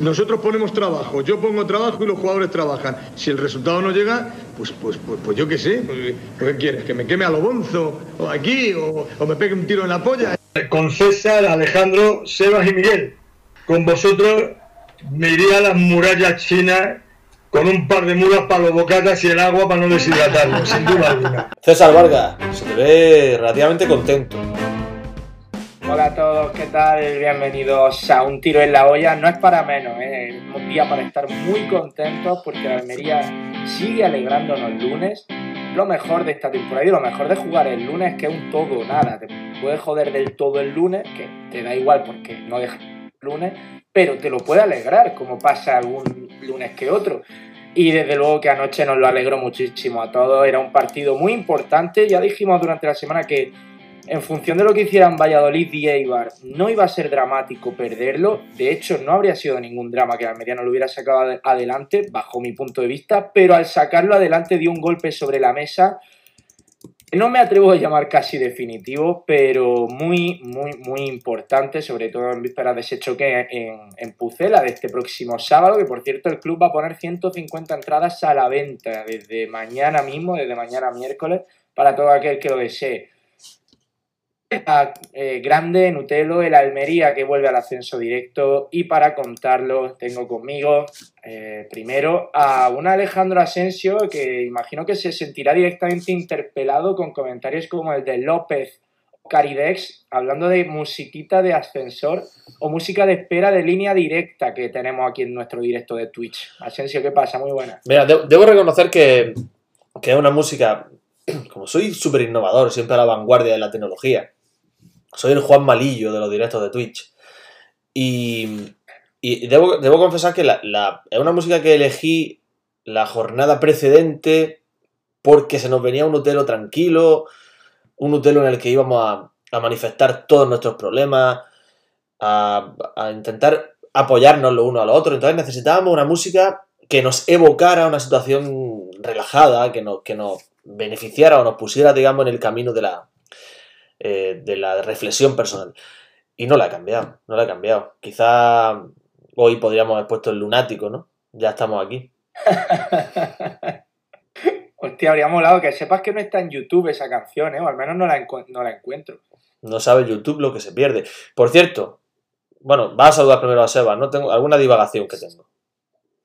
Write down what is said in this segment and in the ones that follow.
Nosotros ponemos trabajo, yo pongo trabajo y los jugadores trabajan. Si el resultado no llega, pues, pues, pues, pues yo qué sé. Pues, ¿Qué quieres? ¿Que me queme a lo bonzo? ¿O aquí? O, ¿O me pegue un tiro en la polla? Con César, Alejandro, Sebas y Miguel. Con vosotros me iría a las murallas chinas con un par de mulas para los bocatas y el agua para no deshidratarlo, sin duda alguna. César Vargas, se te ve relativamente contento. Hola a todos, ¿qué tal? Bienvenidos a Un Tiro en la Olla. No es para menos, ¿eh? es un día para estar muy contentos porque la Almería sigue alegrándonos lunes. Lo mejor de esta temporada y lo mejor de jugar el lunes que es un todo nada. Te puedes joder del todo el lunes, que te da igual porque no dejas lunes, pero te lo puede alegrar, como pasa algún lunes que otro. Y desde luego que anoche nos lo alegró muchísimo a todos. Era un partido muy importante. Ya dijimos durante la semana que en función de lo que hicieran Valladolid y Eibar, no iba a ser dramático perderlo. De hecho, no habría sido ningún drama que Almería no lo hubiera sacado adelante, bajo mi punto de vista. Pero al sacarlo adelante dio un golpe sobre la mesa. No me atrevo a llamar casi definitivo, pero muy, muy, muy importante, sobre todo en vísperas de ese choque en, en Pucela de este próximo sábado, que por cierto el club va a poner 150 entradas a la venta desde mañana mismo, desde mañana miércoles, para todo aquel que lo desee a, eh, grande Nutelo, el Almería que vuelve al ascenso directo y para contarlo tengo conmigo eh, primero a un Alejandro Asensio que imagino que se sentirá directamente interpelado con comentarios como el de López Caridex hablando de musiquita de ascensor o música de espera de línea directa que tenemos aquí en nuestro directo de Twitch. Asensio, ¿qué pasa? Muy buena. Mira, de- debo reconocer que, que es una música, como soy súper innovador, siempre a la vanguardia de la tecnología, soy el Juan Malillo de los directos de Twitch. Y, y debo, confesar que la, es una música que elegí la jornada precedente porque se nos venía un Utelo tranquilo, un Utelo en el que íbamos a, manifestar todos nuestros problemas, a, a intentar apoyarnos los unos a los otros. Entonces necesitábamos una música que nos evocara una situación relajada, que nos, que nos beneficiara o nos pusiera, digamos, en el camino de la, eh, de la reflexión personal. Y no la he cambiado, no la he cambiado. Quizá hoy podríamos haber puesto el lunático, ¿no? Ya estamos aquí. Hostia, habría molado que sepas que no está en YouTube esa canción, ¿eh? o al menos no la, no la encuentro. No sabe YouTube lo que se pierde. Por cierto, bueno, vas a saludar primero a Seba, ¿no? Tengo alguna divagación que tengo.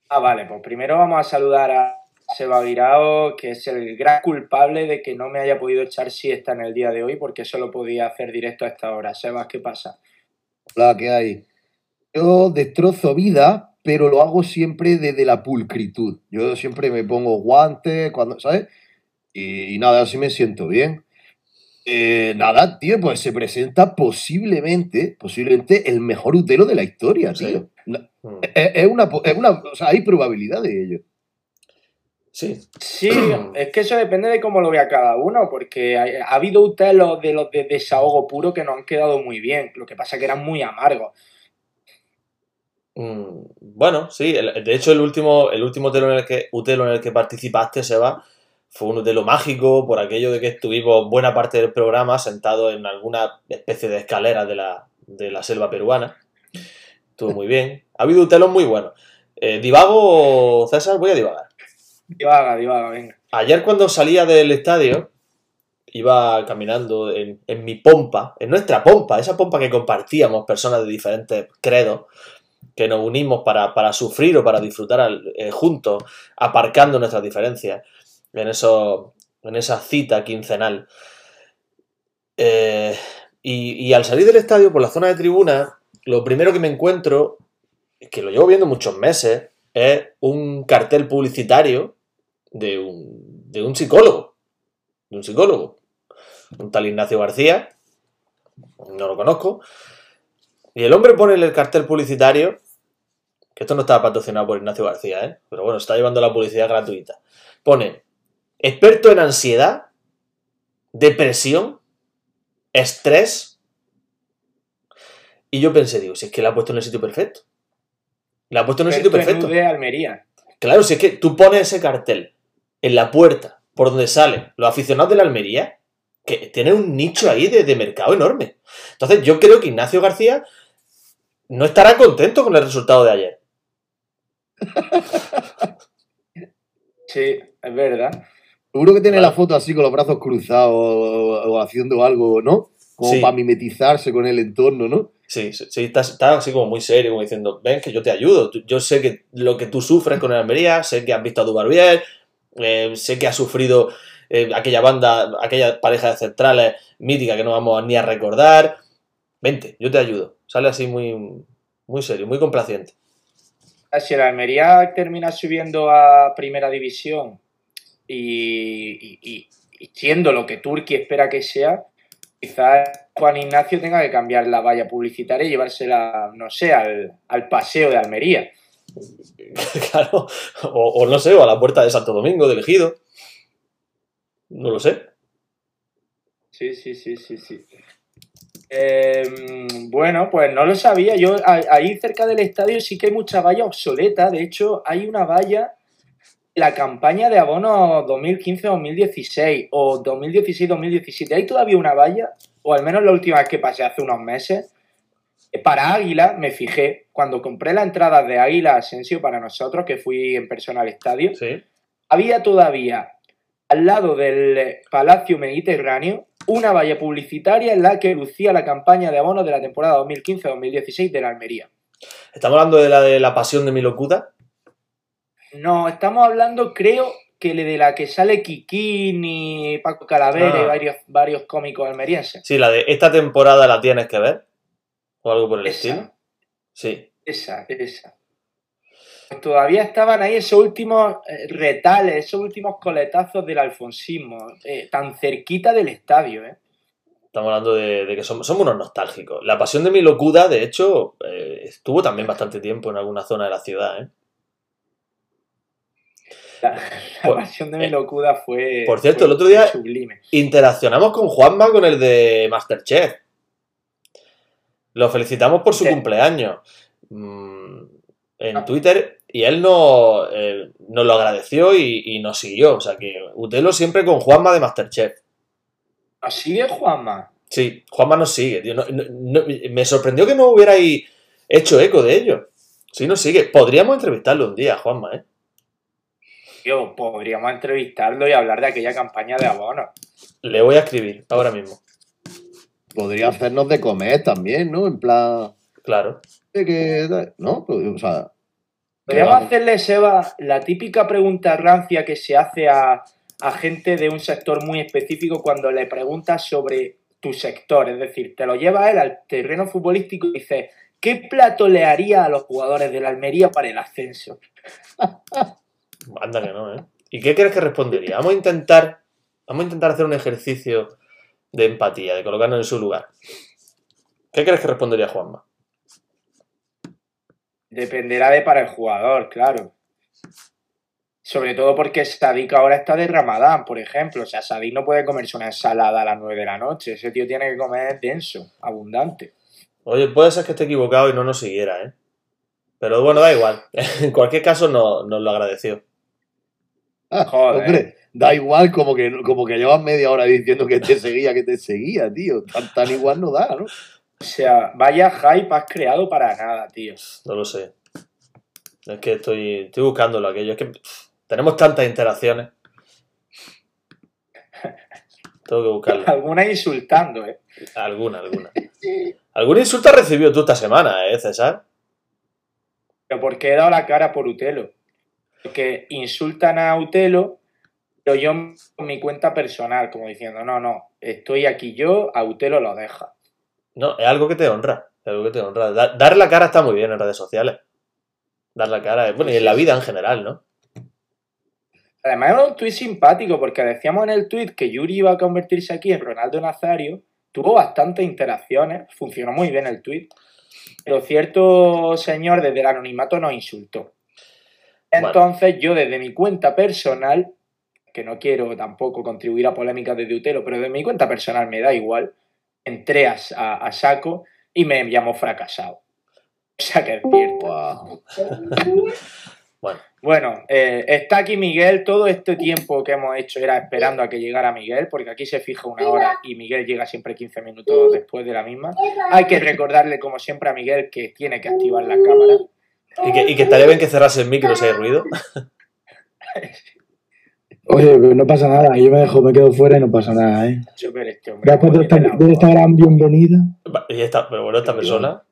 Ah, vale, pues primero vamos a saludar a Seba Virao, que es el gran culpable de que no me haya podido echar siesta en el día de hoy, porque solo podía hacer directo a esta hora. Sebas, ¿qué pasa? Hola, ¿qué hay? Yo destrozo vida, pero lo hago siempre desde la pulcritud. Yo siempre me pongo guantes, cuando, ¿sabes? Y, y nada, así me siento bien. Eh, nada, tío, pues se presenta posiblemente, posiblemente el mejor utero de la historia, Sí. tío. Mm. Es, es una, es una, o sea, hay probabilidad de ello. Sí, Sí, es que eso depende de cómo lo vea cada uno, porque ha, ha habido utelos de los de desahogo puro que no han quedado muy bien. Lo que pasa que eran muy amargos. Mm, Bueno, sí, el- de hecho el último, el último Utelo en el que, Utelo en el que participaste, Seba, fue un Utelo mágico por aquello de que estuvimos buena parte del programa sentados en alguna especie de escalera de la, de la selva peruana. Estuvo muy bien. Ha habido Utelos muy buenos. Eh, divago, César, voy a divagar. Divaga, divaga, venga. Ayer cuando salía del estadio, iba caminando en, en mi pompa, en nuestra pompa, esa pompa que compartíamos personas de diferentes credos, que nos unimos para, para sufrir o para disfrutar eh, juntos, aparcando nuestras diferencias en, eso, en esa cita quincenal. Eh, y, y al salir del estadio por la zona de tribuna, lo primero que me encuentro, que lo llevo viendo muchos meses, es un cartel publicitario de un, de un psicólogo. De un psicólogo. Un tal Ignacio García. No lo conozco. Y el hombre pone en el cartel publicitario. Que esto no estaba patrocinado por Ignacio García, ¿eh? Pero bueno, está llevando la publicidad gratuita. Pone. Experto en ansiedad. Depresión. Estrés. Y yo pensé, digo, si es que la ha puesto en el sitio perfecto. La ha puesto en el sitio perfecto. UD Almería. Claro, si es que tú pones ese cartel en la puerta por donde salen los aficionados de la Almería, que tienen un nicho ahí de, de mercado enorme. Entonces, yo creo que Ignacio García no estará contento con el resultado de ayer. Sí, es verdad. Seguro que tiene Claro. la foto así con los brazos cruzados o, o haciendo algo, ¿no? Como Sí. para mimetizarse con el entorno, ¿no? Sí, sí, está, está así como muy serio, como diciendo, ven que yo te ayudo. Yo sé que lo que tú sufres con el Almería, sé que has visto a Dubarbier, eh, sé que has sufrido eh, aquella banda, aquella pareja de centrales mítica que no vamos ni a recordar. Vente, yo te ayudo. Sale así muy, muy serio, muy complaciente. Ah, Si el Almería termina subiendo a primera división y- y- y siendo lo que Turquía espera que sea, quizás Juan Ignacio tenga que cambiar la valla publicitaria y llevársela, no sé, al, al paseo de Almería. claro, o, o no sé, o a la puerta de Santo Domingo, del Ejido. No lo sé. Sí, sí, sí, sí, sí. Eh, bueno, pues no lo sabía. Yo ahí cerca del estadio sí que hay mucha valla obsoleta. De hecho, hay una valla la campaña de abono 2015-2016 o 2016-2017. Hay todavía una valla, o al menos la última vez que pasé hace unos meses. eh, Para Águila, me fijé, cuando compré la entrada de Águila Asensio para nosotros, que fui en persona al estadio, Sí. había todavía al lado del Palacio Mediterráneo una valla publicitaria en la que lucía la campaña de abonos de la temporada 2015-2016 de la Almería. Estamos hablando de la de la pasión de mi locura. No, estamos hablando, creo que le de la que sale Kikín y Paco Calavera Ah. y varios, varios cómicos almerienses. Sí, la de esta temporada la tienes que ver. O algo por el Esa. estilo. Sí. Esa, esa. Pues todavía estaban ahí esos últimos eh, retales, esos últimos coletazos del alfonsismo, eh, tan cerquita del estadio, ¿eh? Estamos hablando de, de que somos, somos unos nostálgicos. La pasión de mi locura, de hecho, eh, estuvo también bastante tiempo en alguna zona de la ciudad. ¿eh? La, la pasión de mi eh, locura fue. por cierto, fue- el otro día- Sublime. Interaccionamos con Juanma con el de Masterchef. Lo felicitamos por su Sí. cumpleaños mm, en Ah. Twitter y él no, eh, nos lo agradeció y, y nos siguió. O sea que Utelo siempre con Juanma de Masterchef. ¿Nos sigue Juanma? Sí, Juanma nos sigue. tío. No- no- no- me sorprendió que no hubierais hecho eco de ello. Sí, nos sigue. Podríamos entrevistarlo un día, Juanma, ¿eh? Tío, podríamos entrevistarlo y hablar de aquella campaña de abonos. Le voy a escribir ahora mismo. Podría hacernos de comer también, ¿no? En plan. Claro. de que- ¿No? Pues, O sea. Podríamos hacerle, Seba, la típica pregunta rancia que se hace a, a gente de un sector muy específico cuando le preguntas sobre tu sector. Es decir, te lo lleva él al terreno futbolístico y dice, ¿qué plato le haría a los jugadores de la Almería para el ascenso? Anda que no, ¿eh? ¿Y qué crees que respondería? Vamos a intentar. Vamos a intentar hacer un ejercicio de empatía, de colocarnos en su lugar. ¿Qué crees que respondería Juanma? Dependerá de para el jugador, claro. Sobre todo porque Sadik ahora está de Ramadán, por ejemplo. O sea, Sadik no puede comerse una ensalada a las 9 de la noche. Ese tío tiene que comer denso, abundante. Oye, puede ser que esté equivocado y no nos siguiera, ¿eh? Pero bueno, da igual. En cualquier caso, no- nos lo agradeció. Joder. Hombre, da igual como que, como que llevas media hora diciendo que te seguía, que te seguía, tío. Tan, tan igual no da, ¿no? O sea, vaya hype has creado para nada, tío. No lo sé. Es que estoy, estoy buscándolo aquello. Es que pff, tenemos tantas interacciones. Tengo que buscarlo. Alguna insultando, ¿eh? Alguna, alguna. ¿Algún insulto has recibido tú esta semana, eh, César? Pero porque he dado la cara por Utelo. Porque insultan a Utelo, pero yo con mi cuenta personal, como diciendo, no, no, estoy aquí yo, a Utelo lo deja. No, es algo que te honra. Es algo que te honra. Da- dar la cara está muy bien en redes sociales. Dar la cara. Bueno, y en la vida en general, ¿no? Además era un tuit simpático porque decíamos en el tuit que Yuri iba a convertirse aquí en Ronaldo Nazario. Tuvo bastantes interacciones, funcionó muy bien el tuit. Pero cierto señor desde el anonimato nos insultó. Vale. Entonces yo desde mi cuenta personal, que no quiero tampoco contribuir a polémicas de Utelo, pero desde mi cuenta personal me da igual, entré a, a- a saco y me llamó fracasado. O sea que es cierto. Bueno, eh, está aquí Miguel. Todo este tiempo que hemos hecho era esperando a que llegara Miguel, porque aquí se fija una hora y Miguel llega siempre 15 minutos después de la misma. Hay que recordarle, como siempre, a Miguel que tiene que activar la cámara. Y que, y que estaría bien que cerrase el micro si hay ruido. Oye, no pasa nada, yo me dejo, me quedo fuera y no pasa nada, ¿eh? Yo, pero este hombre, Gracias por esta, por esta gran bienvenida. Y esta, pero bueno, esta persona.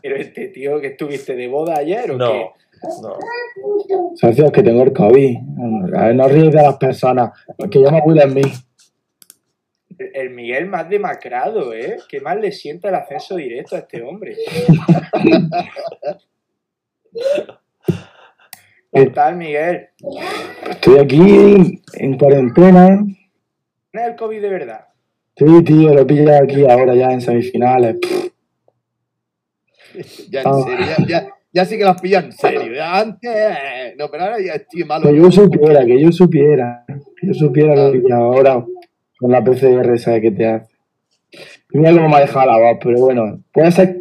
Pero este tío que estuviste de boda ayer o No. qué? No. Socios, que tengo el COVID. A ver, no ríes de las personas, que yo me cuido en mí. El- El Miguel más demacrado, ¿eh? ¿Qué mal le sienta el ascenso directo a este hombre? ¿Qué tal, Miguel? Estoy aquí en cuarentena. ¿No es el COVID de verdad? Sí, tío, lo pillo aquí ahora ya en semifinales. Ya en Ah. serio, ya, ya, ya sí que las pillan en serio. Antes. No, pero ahora ya estoy malo. Que yo supiera, que yo supiera. Que yo supiera lo que ahora con la PCR esa que te hace. Mira cómo me ha dejado la voz, pero bueno, puede ser.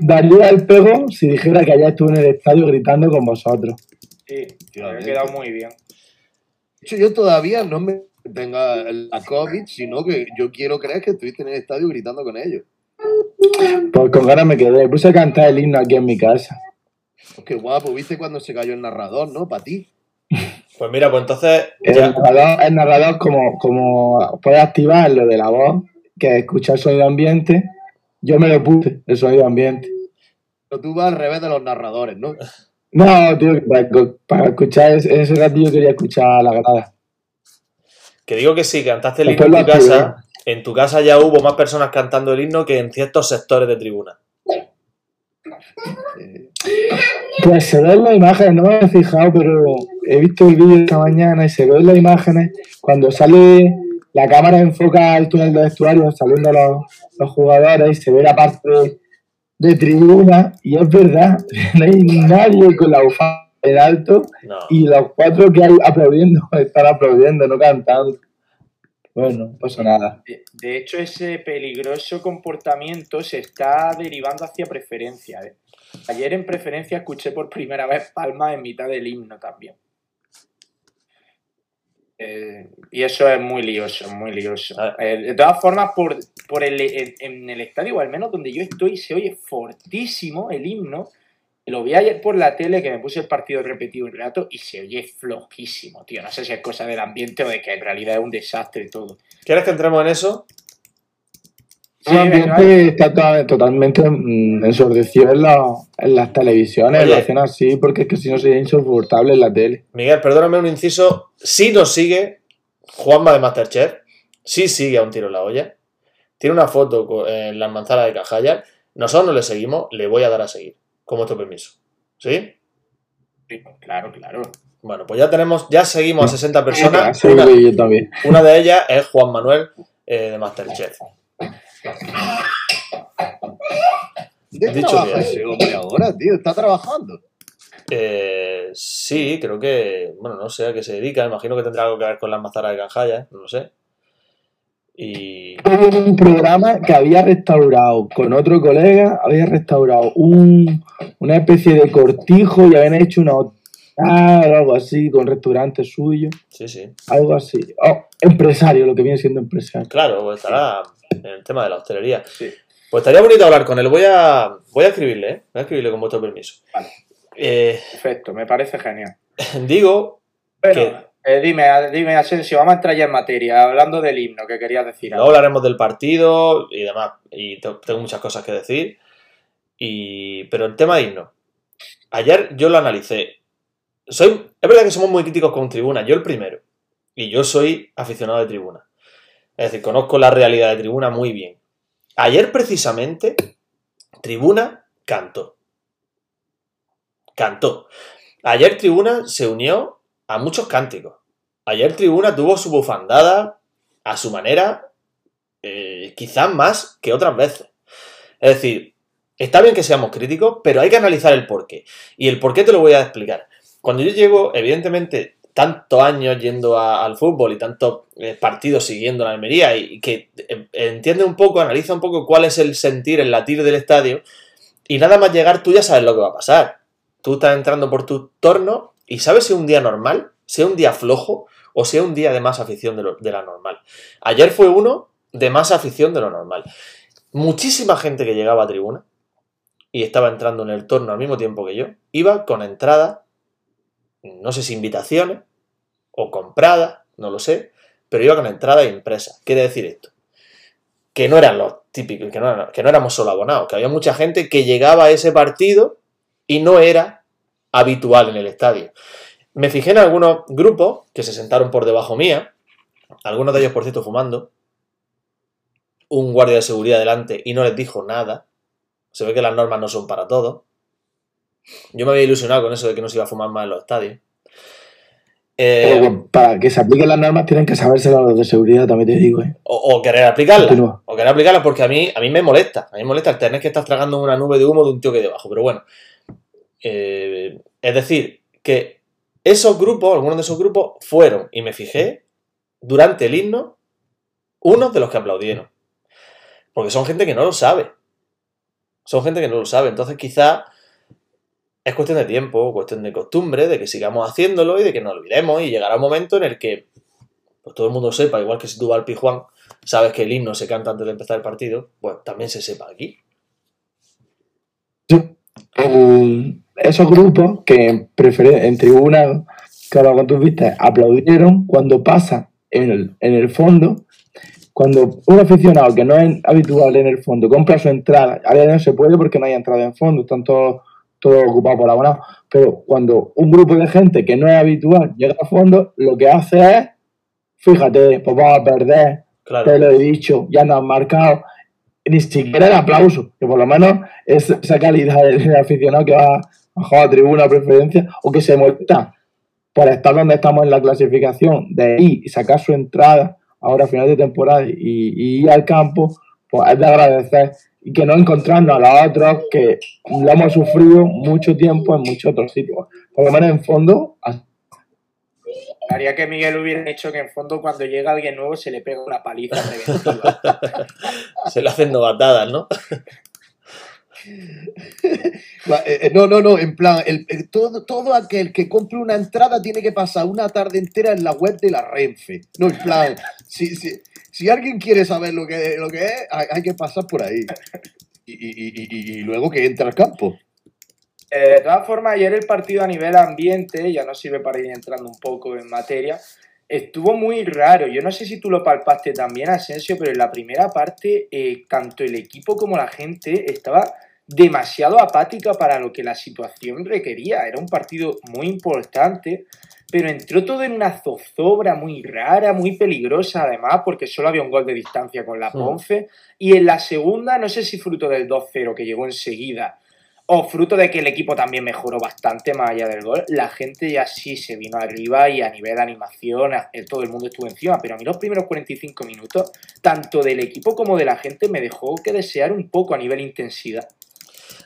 Daría el pego si dijera que ayer estuve en el estadio gritando con vosotros. Sí, me ha quedado muy bien. De hecho, yo todavía no me tenga la COVID, sino que yo quiero creer que estuviste en el estadio gritando con ellos. Pues con ganas me quedé. Puse a cantar el himno aquí en mi casa. Pues qué guapo, viste cuando se cayó el narrador, ¿no? Para ti. Pues mira, pues entonces. El Ya, narrador, el narrador como, como puede activar lo de la voz, que es escuchar sonido ambiente, yo me lo puse, el sonido ambiente. Pero tú vas al revés de los narradores, ¿no? No, tío, para, para escuchar ese, ese ratillo quería escuchar la grada. que digo que sí, cantaste el himno en tu casa. En tu casa ya hubo más personas cantando el himno que en ciertos sectores de tribuna. Eh, Pues se ven las imágenes, no me he fijado, pero he visto el vídeo esta mañana y se ven las imágenes cuando sale la cámara enfoca al túnel de vestuario saliendo los, los jugadores y se ve la parte de, de tribuna y es verdad, no hay nadie con la bufanda en alto No. y los cuatro que hay aplaudiendo están aplaudiendo, no cantando. Bueno, no pasa nada. De, de hecho, ese peligroso comportamiento se está derivando hacia preferencia. ¿eh? Ayer en preferencia escuché por primera vez palmas en mitad del himno también. Eh, y eso es muy lioso, muy lioso. Ah. Eh, de todas formas, por, por el, en, en el estadio, o al menos donde yo estoy, se oye fortísimo el himno. Lo vi ayer por la tele, que me puse el partido repetido un rato, y se oye flojísimo, tío. No sé si es cosa del ambiente o de que en realidad es un desastre y todo. ¿Quieres que entremos en eso? Sí, ambiente está to- totalmente mm, ensordecido en, la- en las televisiones, Oye. lo hacen así porque es que si no sería insoportable en la tele. Miguel, perdóname un inciso. Si nos sigue Juanma de Masterchef, sí sigue a un tiro en la olla. Tiene una foto en las manzanas de Cajaya. Nosotros no le seguimos, le voy a dar a seguir. Con vuestro permiso. ¿Sí? Sí, Claro, claro. Bueno, pues ya tenemos, ya seguimos a 60 personas. Sí, Una, yo también. una de ellas es Juan Manuel eh, de Masterchef. ¿De qué trabaja ese hombre ahora, tío? Está trabajando. Eh, sí, creo que, bueno, no sé a qué se dedica. Imagino que tendrá algo que ver con las manzanas de Canjaya, no lo sé. Y Hubo un programa que había restaurado con otro colega, había restaurado un, una especie de cortijo y habían hecho una hotel algo así con restaurante suyo, sí, sí. algo así. Oh, empresario, lo que viene siendo empresario. Claro, pues estará en el tema de la hostelería. Sí. Pues estaría bonito hablar con él. Voy a, voy a escribirle, ¿eh? Voy a escribirle con vuestro permiso. Vale. Eh, Perfecto, me parece genial. digo, Bueno, eh, dime, dime, Asensio, vamos a entrar ya en materia, hablando del himno que querías decir. luego hablaremos del partido y demás. Y te- tengo muchas cosas que decir. Y, pero el tema de himno. Ayer yo lo analicé. Soy, es verdad que somos muy críticos con tribuna. Yo el primero. Y yo soy aficionado de tribuna. Es decir, conozco la realidad de tribuna muy bien. Ayer precisamente, tribuna cantó. Cantó. Ayer tribuna se unió a muchos cánticos. Ayer tribuna tuvo su bufandada a su manera, eh, quizás más que otras veces. Es decir, está bien que seamos críticos, pero hay que analizar el porqué. Y el porqué te lo voy a explicar. Cuando yo llevo, evidentemente, tantos años yendo al fútbol y tantos partidos siguiendo la Almería y, que eh, entiende un poco, analiza un poco cuál es el sentir, el latir del estadio, y nada más llegar tú ya sabes lo que va a pasar. Tú estás entrando por tu torno y sabes si es un día normal, si es un día flojo o si es un día de más afición de, lo- la normal. Ayer fue uno de más afición de lo normal. Muchísima gente que llegaba a tribuna y estaba entrando en el torno al mismo tiempo que yo, iba con entradas, no sé si invitaciones o compradas, no lo sé, pero iba con entradas impresas. Quiere decir esto, que no eran los típicos, que no, que no éramos solo abonados, que había mucha gente que llegaba a ese partido y no era habitual en el estadio. Me fijé en algunos grupos que se sentaron por debajo mía, algunos de ellos, por cierto, fumando, un guardia de seguridad delante y no les dijo nada. Se ve que las normas no son para todos. Yo me había ilusionado con eso de que no se iba a fumar más en los estadios. Eh, Pero bueno, para que se apliquen las normas tienen que saberse los de seguridad, también te digo. ¿eh? o, o querer aplicarlas. Continúa. O querer aplicarlas porque a mí, a mí me molesta. A mí me molesta el tener que estar tragando una nube de humo de un tío que hay debajo. Pero bueno. Eh, es decir, que esos grupos, algunos de esos grupos, fueron, y me fijé, durante el himno, unos de los que aplaudieron. Porque son gente que no lo sabe. Son gente que no lo sabe. Entonces quizá es cuestión de tiempo, cuestión de costumbre, de que sigamos haciéndolo y de que no olvidemos. Y llegará un momento en el que pues, todo el mundo sepa, igual que si tú vas al Pijuán, sabes que el himno se canta antes de empezar el partido, pues también se sepa aquí. El- esos grupos que en tribuna, claro, como tú viste, aplaudieron cuando pasa en el, en el fondo, cuando un aficionado que no es habitual en el fondo compra su entrada, ahora ya no se puede porque no hay entrada en fondo, están todos, todos ocupados por abonados, pero cuando un grupo de gente que no es habitual llega al fondo, lo que hace es, fíjate, pues vamos a perder, Claro. te lo he dicho, ya nos han marcado. Ni siquiera el aplauso, que por lo menos es esa calidad del aficionado que va a jugar a tribuna a preferencia o que se molesta por estar donde estamos en la clasificación, de ir y sacar su entrada ahora a final de temporada y, y ir al campo, pues es de agradecer y que no encontrarnos a los otros que lo hemos sufrido mucho tiempo en muchos otros sitios. Por lo menos en fondo. Haría que Miguel hubiera dicho que en fondo cuando llega alguien nuevo se le pega una paliza preventiva. Se le hacen novatadas, ¿no? Eh, eh, No, no, no, en plan, el, el- todo, todo aquel que compre una entrada tiene que pasar una tarde entera en la web de la Renfe. No, en plan, si, si, si alguien quiere saber lo que, lo que es, hay, que pasar por ahí. Y, y- y- y- luego que entra al campo. Eh, de todas formas, ayer el partido a nivel ambiente, ya nos sirve para ir entrando un poco en materia, estuvo muy raro. Yo no sé si tú lo palpaste también, Asensio, pero en la primera parte, eh, tanto el equipo como la gente estaba demasiado apática para lo que la situación requería. Era un partido muy importante, pero entró todo en una zozobra muy rara, muy peligrosa además, porque solo había un gol de distancia con la. Ponce. Y en la segunda, no sé si fruto del 2-0 que llegó enseguida, o fruto de que el equipo también mejoró bastante más allá del gol, la gente ya sí se vino arriba y a nivel de animación eh, todo el mundo estuvo encima, pero a mí los primeros 45 minutos, tanto del equipo como de la gente, me dejó que desear un poco a nivel intensidad.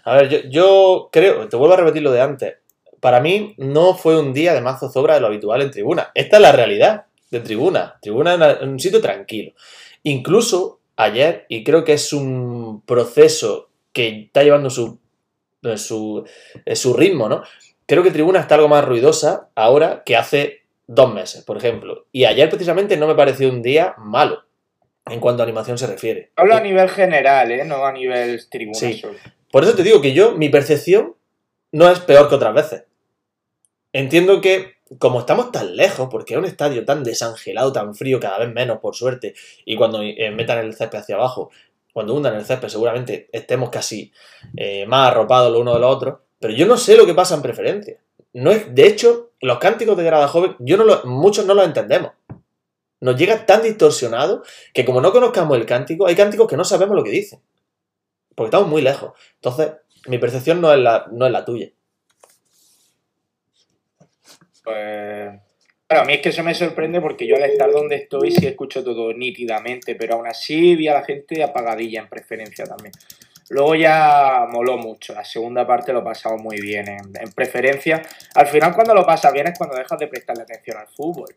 A ver, yo, yo creo, te vuelvo a repetir lo de antes. Para mí no fue un día de más zozobra de lo habitual en tribuna. Esta es la realidad de tribuna. Tribuna es una- un sitio tranquilo. Incluso ayer, y creo que es un proceso que está llevando su, eh, su, eh, su ritmo, ¿no? Creo que tribuna está algo más ruidosa ahora que hace dos meses, por ejemplo. Y ayer precisamente no me pareció un día malo en cuanto a animación se refiere. Hablo a nivel general, ¿eh? no a nivel tribuna Sí. Por eso te digo que yo, mi percepción no es peor que otras veces. Entiendo que, como estamos tan lejos, porque es un estadio tan desangelado, tan frío, cada vez menos, por suerte, y cuando eh, metan el césped hacia abajo, cuando hundan el césped, seguramente estemos casi eh, más arropados los unos de los otros. Pero yo no sé lo que pasa en preferencia. No es, de hecho, los cánticos de grada joven, yo no lo- muchos no los entendemos. Nos llega tan distorsionado que como no conozcamos el cántico, hay cánticos que no sabemos lo que dicen. Porque estamos muy lejos. Entonces, mi percepción no es la, no es la tuya. Pues. A mí es que eso me sorprende porque yo al estar donde estoy sí escucho todo nítidamente, pero aún así vi a la gente apagadilla en preferencia también. Luego ya moló mucho, la segunda parte lo pasamos muy bien en, en preferencia. Al final cuando lo pasas bien es cuando dejas de prestarle atención al fútbol.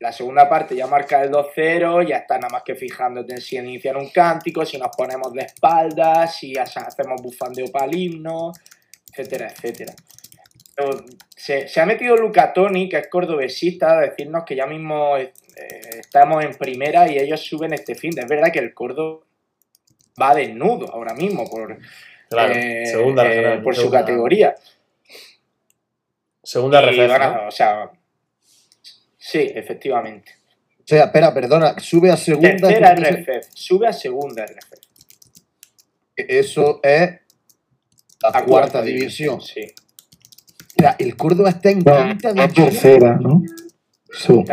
La segunda parte ya marca el 2-0, ya estás nada más que fijándote en si iniciar un cántico, si nos ponemos de espaldas, si hacemos bufandeo para el himno, etcétera, etcétera. Pero se, se ha metido Luca Toni, que es cordobesista, a decirnos que ya mismo eh, estamos en primera y ellos suben este fin. Es verdad que el Córdoba va desnudo ahora mismo por, Claro, eh, segunda eh, por su segunda- categoría. Segunda Y, RFF, bueno, ¿no? o sea, sí, efectivamente. O sea, espera, perdona, sube a segunda. Tercera ¿qué quiere RFF, sube a segunda RFF. Eso es la A cuarta, división. Sí. Mira, el Córdoba está en No, quinta división. tercera, ¿no? Su-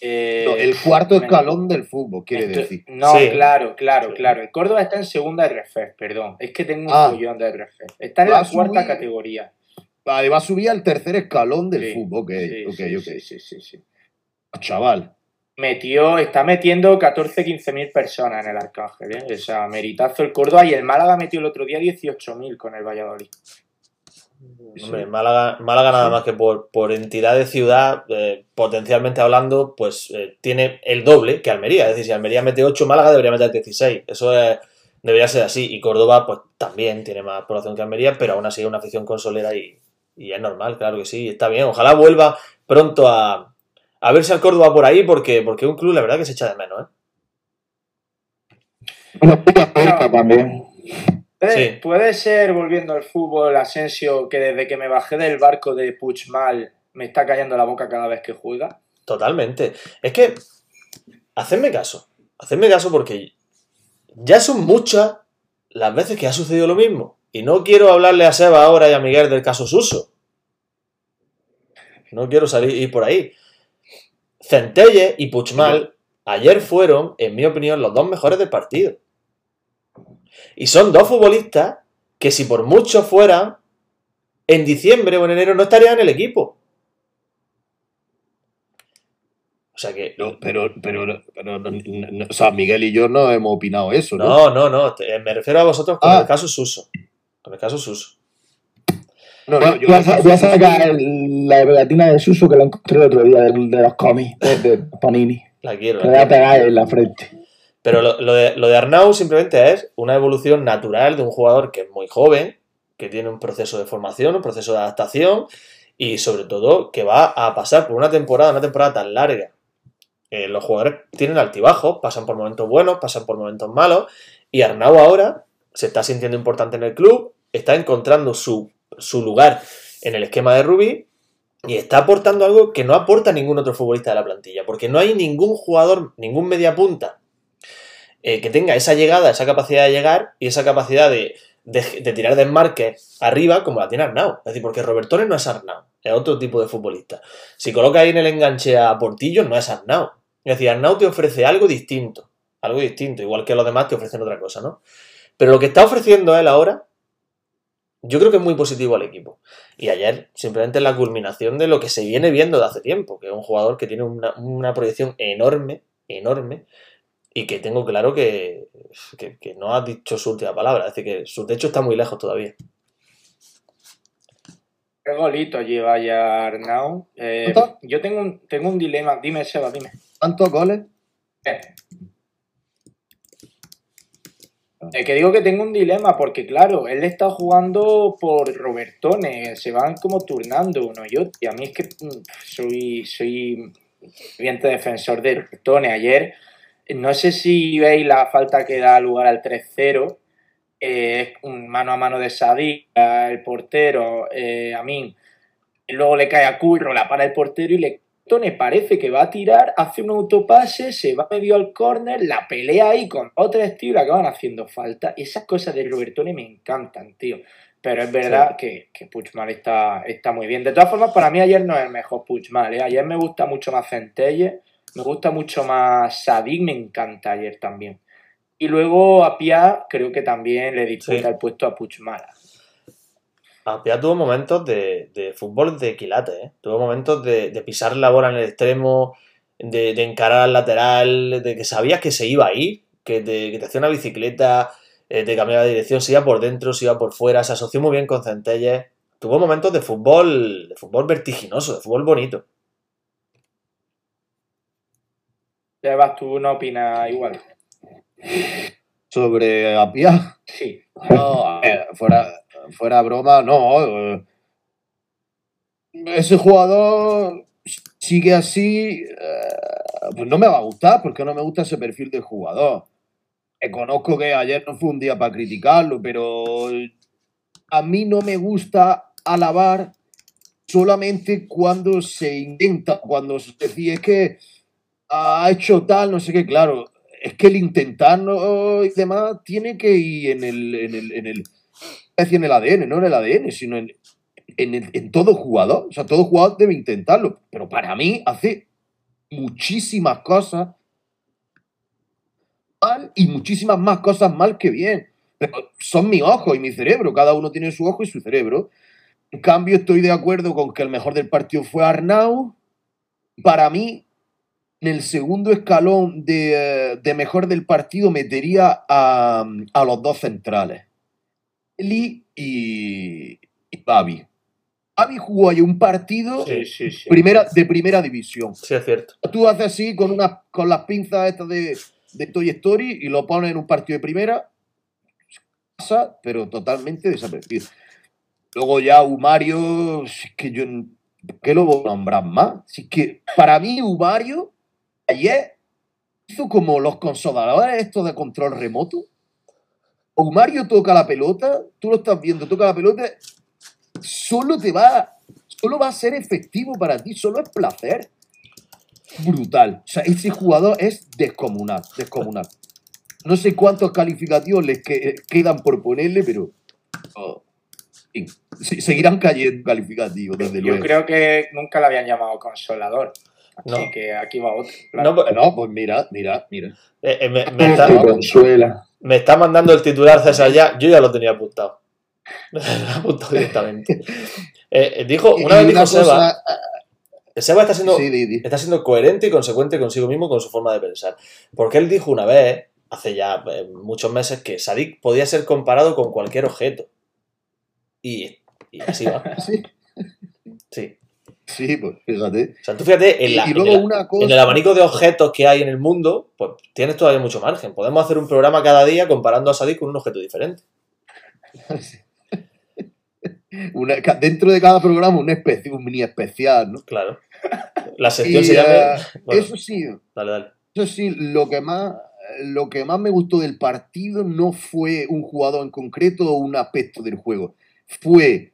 eh, No, el cuarto me- escalón del fútbol, quiere Esto- decir. No, Sí. claro, claro, claro. El Córdoba está en segunda RFF, perdón. Es que tengo un Ah. follón de RFF. Está en Va la cuarta subir. categoría. Vale, va a subir al tercer escalón del Sí, fútbol. Ok, sí, ok, sí, ok. sí, sí, sí, sí. Chaval. Metió, está metiendo 14, 15 mil personas en el Arcángel, ¿eh? O sea, meritazo el Córdoba y el Málaga metió el otro día 18 mil con el Valladolid. Hombre, Málaga, Málaga nada más que por, por entidad de ciudad, eh, potencialmente hablando, pues eh, tiene el doble que Almería. Es decir, si Almería mete 8, Málaga debería meter 16. Eso es- debería ser así. Y Córdoba, pues también tiene más población que Almería, pero aún así es una afición consolera y, y es normal, claro que sí, está bien. Ojalá vuelva pronto a, a verse al Córdoba por ahí, porque, porque es un club, la verdad, que se echa de menos, ¿eh? Bueno, también. Puede, Sí. puede ser, volviendo al fútbol, Asensio, que desde que me bajé del barco de Puigmal me está callando la boca cada vez que juega. Totalmente. Es que, hacedme caso, hacedme caso porque ya son muchas las veces que ha sucedido lo mismo. Y no quiero hablarle a Seba ahora y a Miguel del caso Suso. No quiero salir ir por ahí. Centelle y Puchmal ayer fueron, en mi opinión, los dos mejores del partido. Y son dos futbolistas que si por mucho fueran, en diciembre o en enero no estarían en el equipo. O sea que No, pero, pero, pero no, no, no, o sea, Miguel y yo no hemos opinado eso, ¿no? No, no, no. me refiero a vosotros con Ah. el caso Suso. Con el caso Suso. No, no, Voy yo voy a sacar la pegatina de Suso que la encontré el otro día de, de los cómics de, de Panini. La quiero. La voy a pegar en la frente. Pero lo, lo de, lo de Arnau simplemente es una evolución natural de un jugador que es muy joven, que tiene un proceso de formación, un proceso de adaptación y sobre todo que va a pasar por una temporada, una temporada tan larga. Eh, los jugadores tienen altibajos, pasan por momentos buenos, pasan por momentos malos y Arnau ahora se está sintiendo importante en el club, está encontrando su, su lugar en el esquema de Rubí y está aportando algo que no aporta ningún otro futbolista de la plantilla, porque no hay ningún jugador, ningún mediapunta eh, que tenga esa llegada, esa capacidad de llegar y esa capacidad de, de, de tirar desmarque arriba como la tiene Arnau. Es decir, porque Robertones no es Arnau, es otro tipo de futbolista. Si coloca ahí en el enganche a Portillo, no es Arnau. Es decir, Arnau te ofrece algo distinto, algo distinto, igual que los demás te ofrecen otra cosa, ¿no? Pero lo que está ofreciendo él ahora, yo creo que es muy positivo al equipo. Y ayer simplemente es la culminación de lo que se viene viendo de hace tiempo, que es un jugador que tiene una, una proyección enorme, enorme, y que tengo claro que, que, que no ha dicho su última palabra, es decir, que su techo está muy lejos todavía. ¿Qué golito lleva ya Arnau? Eh, yo tengo un, tengo un dilema. Dime, Seba, dime. ¿Cuántos goles? Eh. Eh, que digo que tengo un dilema porque, claro, él está jugando por Robertone, se van como turnando uno y otro. Y a mí es que mm, soy, soy viente defensor de Robertone. Ayer, no sé si veis la falta que da lugar al 3-0, eh, es un mano a mano de Sadik, el portero, eh, a mí, luego le cae a Curro, la para el portero y le Tone parece que va a tirar, hace un autopase, se va medio al córner, la pelea ahí con otros tíos la acaban haciendo falta. Y esas cosas de Robertone me encantan, tío. Pero es verdad que, que Puigmal está, está muy bien. De todas formas, para mí ayer no es el mejor Puigmal. ¿eh? Ayer me gusta mucho más Centelle, me gusta mucho más Sadik, me encanta ayer también. Y luego a Pia creo que también le disputa Sí. el puesto a Puigmal. Apia tuvo momentos de, de fútbol de quilate, ¿eh? Tuvo momentos de, de pisar la bola en el extremo, de, de encarar al lateral, de que sabías que se iba a ir, que te, que te hacía una bicicleta, eh, te cambiaba de dirección, se iba por dentro, se iba por fuera, se asoció muy bien con Centelles. Tuvo momentos de fútbol, de fútbol vertiginoso, de fútbol bonito. Sebas, tú no opinas igual. Sobre Apia. Sí. No, a ver, fuera, fuera broma, no. eh, Ese jugador sigue así, eh, pues no me va a gustar, porque no me gusta ese perfil de jugador. Conozco que ayer no fue un día para criticarlo, pero a mí no me gusta alabar solamente cuando se intenta, cuando se decía que ha hecho tal, no sé qué, claro, es que el intentarlo y demás tiene que ir en el, en el ADN, no en el ADN, sino en, en, todo jugador. O sea, todo jugador debe intentarlo. Pero para mí hace muchísimas cosas mal y muchísimas más cosas mal que bien. Son mis ojos y mi cerebro. Cada uno tiene su ojo y su cerebro. En cambio, estoy de acuerdo con que el mejor del partido fue Arnau. Para mí, en el segundo escalón de, de mejor del partido metería a, a los dos centrales. Eli y, y Babi. Babi jugó ahí un partido Sí, sí, sí. primera, de primera división. Sí, es cierto. Tú haces así con, una, con las pinzas estas de, de Toy Story y lo pones en un partido de primera, pasa, pero totalmente desaparecido. Luego ya Umario, si es que yo, ¿qué lo voy a nombrar más? Si es que para mí Umario ayer hizo como los consoladores estos de control remoto. Umario toca la pelota, tú lo estás viendo, toca la pelota, solo te va, solo va a ser efectivo para ti, solo es placer brutal. O sea, ese jugador es descomunal, descomunal. No sé cuántos calificativos les que- quedan por ponerle, pero oh, seguirán cayendo calificativos, desde Yo luego. creo que nunca le habían llamado consolador. Así No. que aquí va otro. No, pues, No, pues mira, mira, mira. eh, eh, me, me Te está, consuela. Me está mandando el titular César ya. Yo ya lo tenía apuntado. Lo apuntado directamente. Eh, eh, dijo, una vez dijo Seba, Seba está siendo, está siendo coherente y consecuente consigo mismo con su forma de pensar. Porque él dijo una vez, hace ya eh, muchos meses, que Sadik podía ser comparado con cualquier objeto. Y, y así va. Sí, Sí. Sí, pues fíjate. O sea, tú fíjate, en, la- y en luego una cosa. en el abanico de objetos que hay en el mundo, pues tienes todavía mucho margen. Podemos hacer un programa cada día comparando a Sadik con un objeto diferente. una- dentro de cada programa un, especie, un mini especial, ¿no? Claro. La sección Y, se llama. Bueno, Eso sí, dale, dale. Eso sí, lo que más lo que más me gustó del partido no fue un jugador en concreto o un aspecto del juego. Fue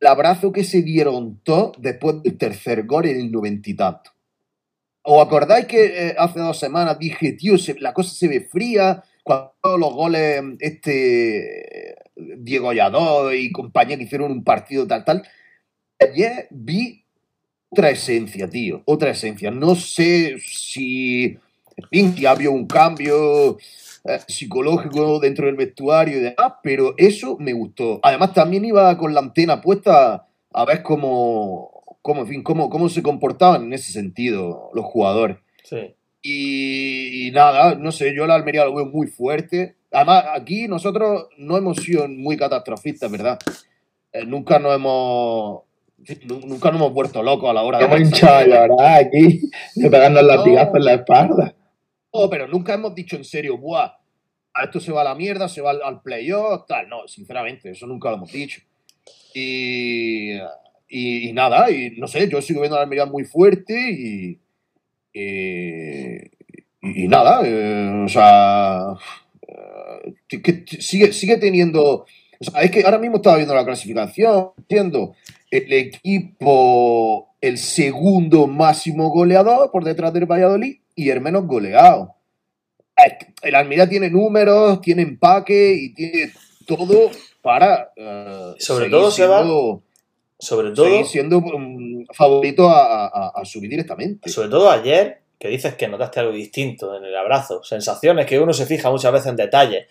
el abrazo que se dieron todos después del tercer gol en el noventa y tanto. ¿Os acordáis que eh, hace dos semanas dije, tío, se- la cosa se ve fría? Cuando los goles, este, Diego Lladó y compañía hicieron un partido tal, tal. Ayer vi otra esencia, tío, otra esencia. No sé si, en fin, si había un cambio eh, psicológico dentro del vestuario y demás, pero eso me gustó. Además, también iba con la antena puesta a ver cómo, cómo, en fin, cómo, cómo se comportaban en ese sentido los jugadores. Sí. Y, y nada, no sé, yo la Almería lo veo muy fuerte. Además, aquí nosotros no hemos sido muy catastrofistas, ¿verdad? Eh, nunca nos hemos. nu- Nunca nos hemos vuelto locos a la hora de. Hemos hinchado a llorar aquí, pegando el latigazo en la espalda. No, pero nunca hemos dicho en serio, ¡buah! A esto se va a la mierda, se va al, playoff, tal. No, sinceramente, eso nunca lo hemos dicho. Y, y, nada, y no sé, yo sigo viendo a la Almería muy fuerte y. y, y nada, eh, o sea. eh, sigue, sigue teniendo. O sea, es que ahora mismo estaba viendo la clasificación, siendo el equipo el segundo máximo goleador por detrás del Valladolid y el menos goleado. El Almería tiene números, tiene empaque y tiene todo para eh, Sobre todo, Seba, siendo, Sobre todo, siendo mm, favorito a, a- a subir directamente. sobre todo ayer, que dices que notaste algo distinto en el abrazo. Sensaciones que uno se fija muchas veces en detalles.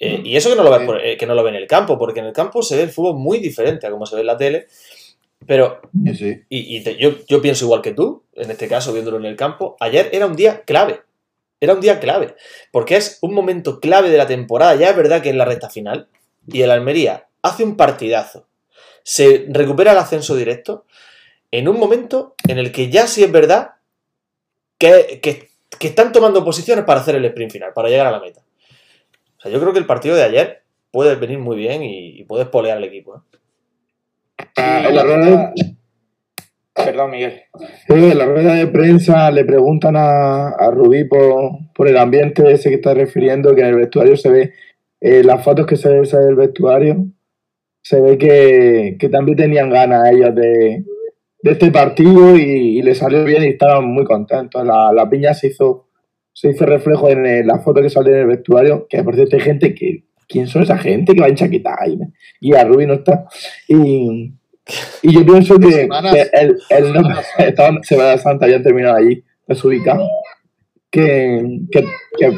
Eh, y eso que no, lo por- eh, que no lo ve en el campo, porque en el campo se ve el fútbol muy diferente a como se ve en la tele. Pero Sí. Y, y te- yo, yo pienso igual que tú, en este caso, viéndolo en el campo. Ayer era un día clave. Era un día clave. Porque es un momento clave de la temporada. Ya es verdad que es la recta final. Y el Almería hace un partidazo. Se recupera el ascenso directo. En un momento en el que ya sí es verdad que, que- que están tomando posiciones para hacer el sprint final, para llegar a la meta. O sea, yo creo que el partido de ayer puede venir muy bien y, y puedes polear al equipo. ¿eh? Ah, el error Perdón, Miguel. en la rueda de prensa le preguntan a, a Rubí por, por el ambiente ese que está refiriendo, que en el vestuario se ve, eh, las fotos que se ven del vestuario, se ve que, que también tenían ganas ellos de, de este partido y, y le salió bien y estaban muy contentos. La, la piña se hizo, se hizo reflejo en eh, la foto que salió en el vestuario, que por cierto hay gente que, ¿quién son esa gente que va en chaqueta? Y a Rubí no está. Y, y yo pienso que, Semanas. que el, el no, Semana Santa. estaban Semana Santa habían terminado allí, desubicado. Que, que, que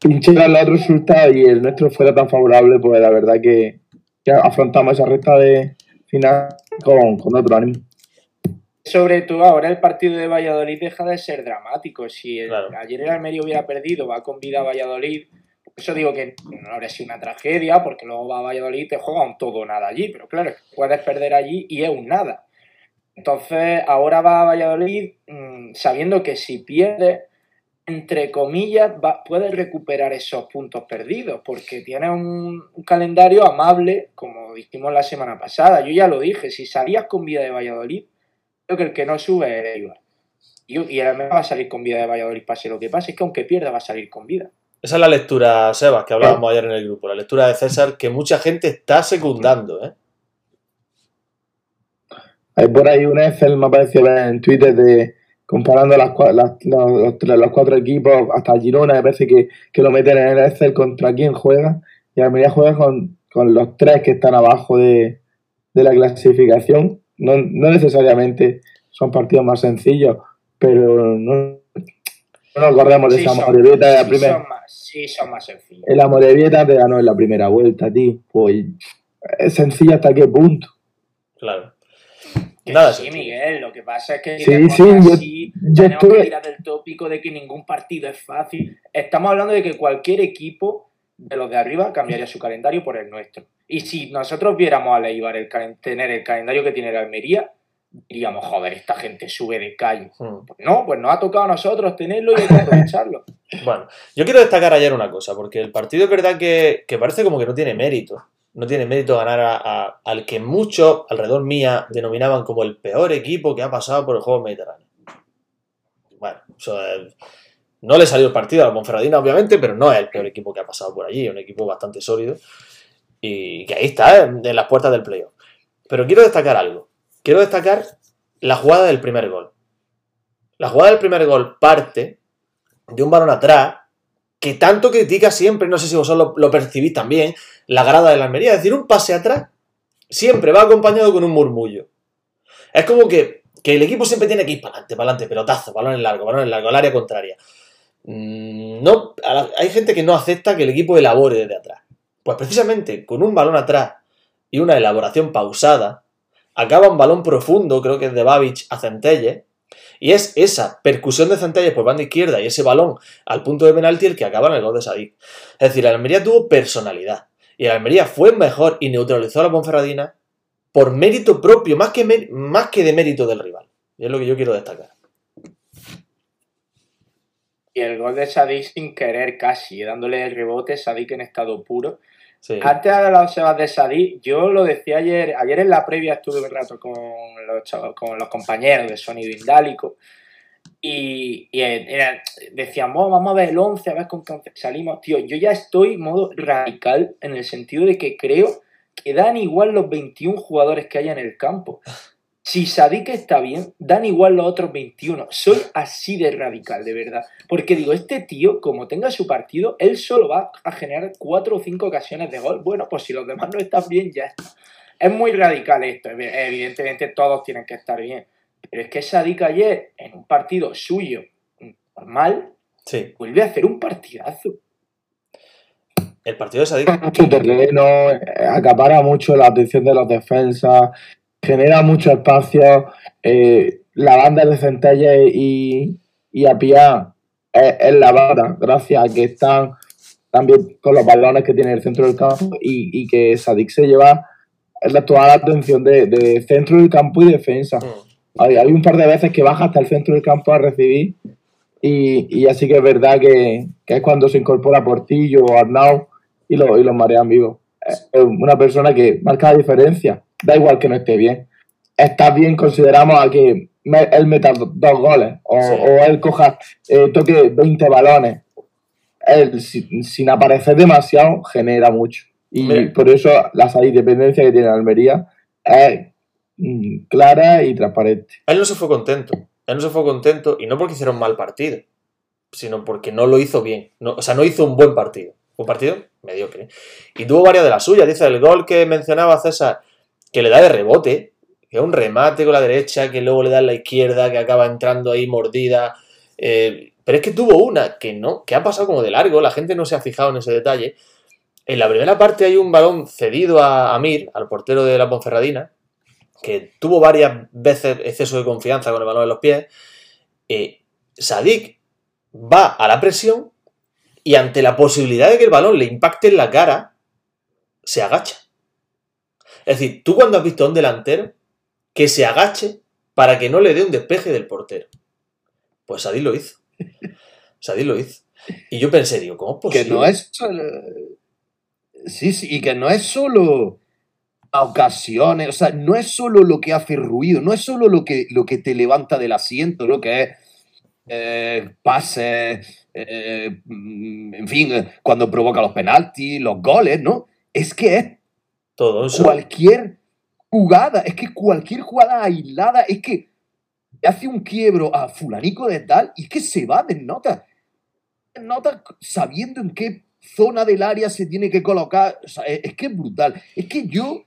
pinchara el otro resultado y el nuestro fuera tan favorable, pues la verdad que, que afrontamos esa recta de final con, con otro ánimo. Sobre todo ahora el partido de Valladolid deja de ser dramático. Si el- Claro. ayer el Almería hubiera perdido, va con vida a Valladolid. Eso digo que no habría sido una tragedia, porque luego va a Valladolid y te juega un todo nada allí. Pero claro, puedes perder allí y es un nada. Entonces, ahora va a Valladolid mm, sabiendo que si pierde, entre comillas, va, puedes recuperar esos puntos perdidos, porque tiene un, calendario amable, como dijimos la semana pasada. Yo ya lo dije, si salías con vida de Valladolid, creo que el que no sube es Eibar. Y, y el va a salir con vida de Valladolid, pase lo que pase, es que aunque pierda va a salir con vida. Esa es la lectura, Sebas, que hablábamos ayer en el grupo. La lectura de César que mucha gente está secundando, ¿eh? Hay por ahí un Excel, me ha parecido ver en Twitter, de comparando las, cua- las- los, los cuatro equipos, hasta Girona, me parece que, que lo meten en el Excel contra quién juega. Y Almería juega con, con los tres que están abajo de, de la clasificación. No, no necesariamente son partidos más sencillos, pero no, no nos acordemos de Sí esa son- Morevieta de la sí primera. son más, sí, son más sencillos. El Amorebieta te ganó en la primera vuelta, tío. Pues es sencillo hasta qué punto. Claro. Que Nada sí. Miguel, lo que pasa es que si Sí, sí, yo- así, yo tenemos estuve- que tirar del tópico de que ningún partido es fácil. Estamos hablando de que cualquier equipo de los de arriba cambiaría su calendario por el nuestro. Y si nosotros viéramos a Leibar el tener el calendario que tiene la Almería, diríamos, joder, esta gente sube de calle. Hmm. Pues no, pues nos ha tocado a nosotros tenerlo y hay que aprovecharlo. Bueno, yo quiero destacar ayer una cosa, porque el partido es verdad que, que parece como que no tiene mérito. No tiene mérito ganar a- a- al que muchos alrededor mía denominaban como el peor equipo que ha pasado por el juego mediterráneo. Bueno, eso es- no le salió el partido a la Monferradina, obviamente, pero no es el peor equipo que ha pasado por allí. Es un equipo bastante sólido y que ahí está, en las puertas del playoff. Pero quiero destacar algo. Quiero destacar la jugada del primer gol. La jugada del primer gol parte de un balón atrás que tanto critica siempre, no sé si vosotros lo, lo percibís también, la grada de la Almería. Es decir, un pase atrás siempre va acompañado con un murmullo. Es como que, que el equipo siempre tiene que ir para adelante, para adelante, pelotazo, balones largos, balones largos, al área contraria. Mm, No, hay gente que no acepta que el equipo elabore desde atrás. Pues precisamente con un balón atrás y una elaboración pausada, acaba un balón profundo, creo que es de Babich a Centelles, y es esa percusión de Centelles por banda izquierda y ese balón al punto de penalti el que acaba en el gol de Sadik. Es decir, el Almería tuvo personalidad. Y el Almería fue mejor y neutralizó a la Ponferradina por mérito propio, más que, más que de mérito del rival. Y es lo que yo quiero destacar. Y el gol de Sadik sin querer casi, dándole el rebote, Sadik en estado puro. Antes de las observas de Sadik, yo lo decía ayer, ayer en la previa estuve un rato con los, chavos- con los compañeros de Sonido Indálico y, y era- decíamos, vamos a ver el 11, a ver con qué salimos. Tío, yo ya estoy modo radical en el sentido de que creo que dan igual los 21 jugadores que haya en el campo. Si Sadik está bien, dan igual los otros 21. Soy así de radical, de verdad. Porque digo, este tío, como tenga su partido, él solo va a generar cuatro o cinco ocasiones de gol. Bueno, pues si los demás no están bien, ya está. Es muy radical esto. Evi- Evidentemente todos tienen que estar bien. Pero es que Sadik ayer, en un partido suyo normal, Sí. vuelve a hacer un partidazo. El partido de Sadik. mucho terreno, eh, acapara mucho la atención de los defensas, genera mucho espacio. eh, la banda de Centelles y, y Apia es, es la banda, gracias a que están también con los balones que tiene el centro del campo y, y que Sadik se lleva la- toda la atención de, de centro del campo y defensa. Mm. Hay, hay un par de veces que baja hasta el centro del campo a recibir y, y así que es verdad que, que es cuando se incorpora Portillo o Arnau y, lo, y los marean vivos. Es una persona que marca la diferencia, da igual que no esté bien. Está bien, consideramos a que él meta do- dos goles o, Sí. o él coja, eh, toque 20 balones. Él, sin, sin aparecer demasiado, genera mucho. Y Mira. por eso la independencia que tiene Almería es mm, clara y transparente. Él no se fue contento. Él no se fue contento y no porque hiciera un mal partido, sino porque no lo hizo bien. No- o sea, no hizo un buen partido. Un partido mediocre. Y tuvo varias de las suyas. Dice el gol que mencionaba César, que le da de rebote, que es un remate con la derecha, que luego le da en la izquierda, que acaba entrando ahí mordida. Eh, pero es que tuvo una que no, que ha pasado como de largo, la gente no se ha fijado en ese detalle. En la primera parte hay un balón cedido a Amir, al portero de la Ponferradina, que tuvo varias veces exceso de confianza con el balón en los pies. Eh, Sadik va a la presión y ante la posibilidad de que el balón le impacte en la cara, se agacha. Es decir, tú cuando has visto a un delantero que se agache para que no le dé un despeje del portero. Pues Sadik lo hizo. Sadik lo hizo. Y yo pensé, digo, ¿cómo es Que posible? no es. eh, Sí, sí, y que no es solo a ocasiones, o sea, no es solo lo que hace ruido, no es solo lo que, lo que te levanta del asiento, lo que es eh, pases, eh, mm, en fin, eh, cuando provoca los penaltis, los goles, ¿no? Es que es Cualquier jugada, es que cualquier jugada aislada, es que hace un quiebro a fulanico de tal y es que se va de nota. Nota sabiendo en qué zona del área se tiene que colocar. Es que es brutal. Es que yo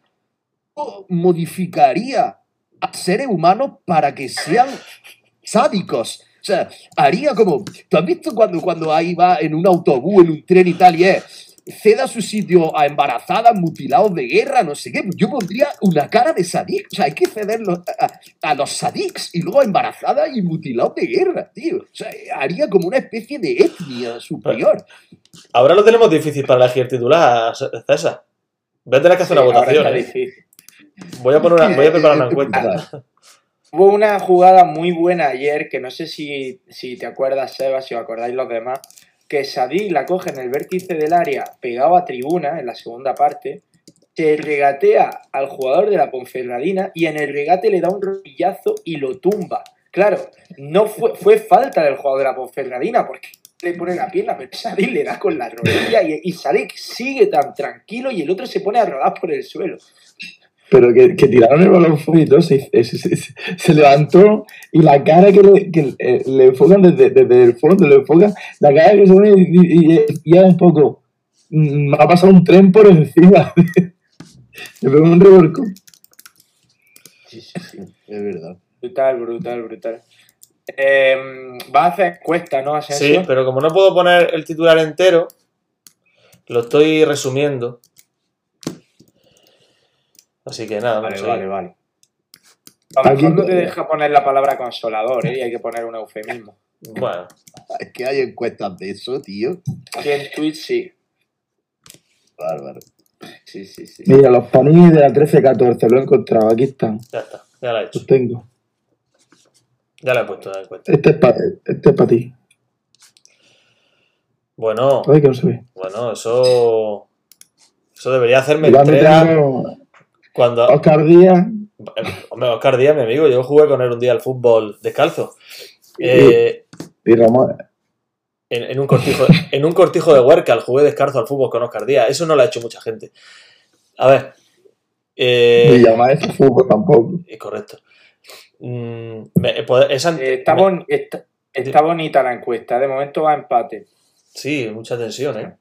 modificaría a seres humanos para que sean sádicos. O sea, haría como. ¿Tú has visto cuando, cuando ahí va en un autobús, en un tren y tal, y es ceda su sitio a embarazadas, mutilados de guerra, no sé qué. Yo pondría una cara de sadik. O sea, hay que cederlo a, a- a los sadiks y luego a embarazadas y mutilados de guerra, tío. O sea, haría como una especie de etnia superior. Ahora lo tenemos difícil para elegir titular, César. Voy a tener que hacer una Ahora votación. ¿eh? Voy a, poner una- voy a preparar una Es encuesta. Hubo una jugada muy buena ayer, que no sé si, si te acuerdas, Seba, si os acordáis los demás, que Sadik la coge en el vértice del área, pegado a tribuna, en la segunda parte, se regatea al jugador de la Ponferradina y en el regate le da un rodillazo y lo tumba. Claro, no fue, fue falta del jugador de la Ponferradina, porque le pone la pierna, pero Sadik le da con la rodilla y, y Sadik sigue tan tranquilo y el otro se pone a rodar por el suelo. Pero que, que tiraron el balón fuera y todo, se, se- se- se- se levantó y la cara que le, que, eh, le enfocan desde, desde el fondo, le enfocan, la cara que se pone y, y, y- y es un poco. mm, Me ha pasado un tren por encima. Le pegó un revolcón. Sí, sí, sí, es verdad. Brutal, brutal, brutal. Eh, va a hacer encuesta, ¿no, Sí, pero como no puedo poner el titular entero, lo estoy resumiendo. Así que nada, Vale, vale, vale. A lo Aquí- mejor no te deja poner la palabra consolador, ¿eh? Y hay que poner un eufemismo. Bueno, Es que hay encuestas de eso, tío. Aquí en Twitch sí. Bárbaro. Sí, sí, sí. Mira, los panini de la 13-14, lo he encontrado, aquí están, ya está, ya la he hecho. los tengo. Ya la he puesto en la encuesta. Este es para este es pa ti. Bueno, Ay, que no se ve. bueno, eso. Eso debería hacerme entrega tengo cuando. Oscar Díaz. Hombre, Oscar Díaz, mi amigo, yo jugué con él un día al fútbol descalzo. Eh, y Ramón. en, en un cortijo, en un cortijo de Huercal jugué descalzo al fútbol con Oscar Díaz. Eso no lo ha hecho mucha gente. A ver. Eh, Ni llamar ese fútbol tampoco. eh, correcto. Mm, me- pues, esa- Eh, está, me- bon- está- está bonita la encuesta. De momento va a empate. Sí, mucha tensión, ¿eh?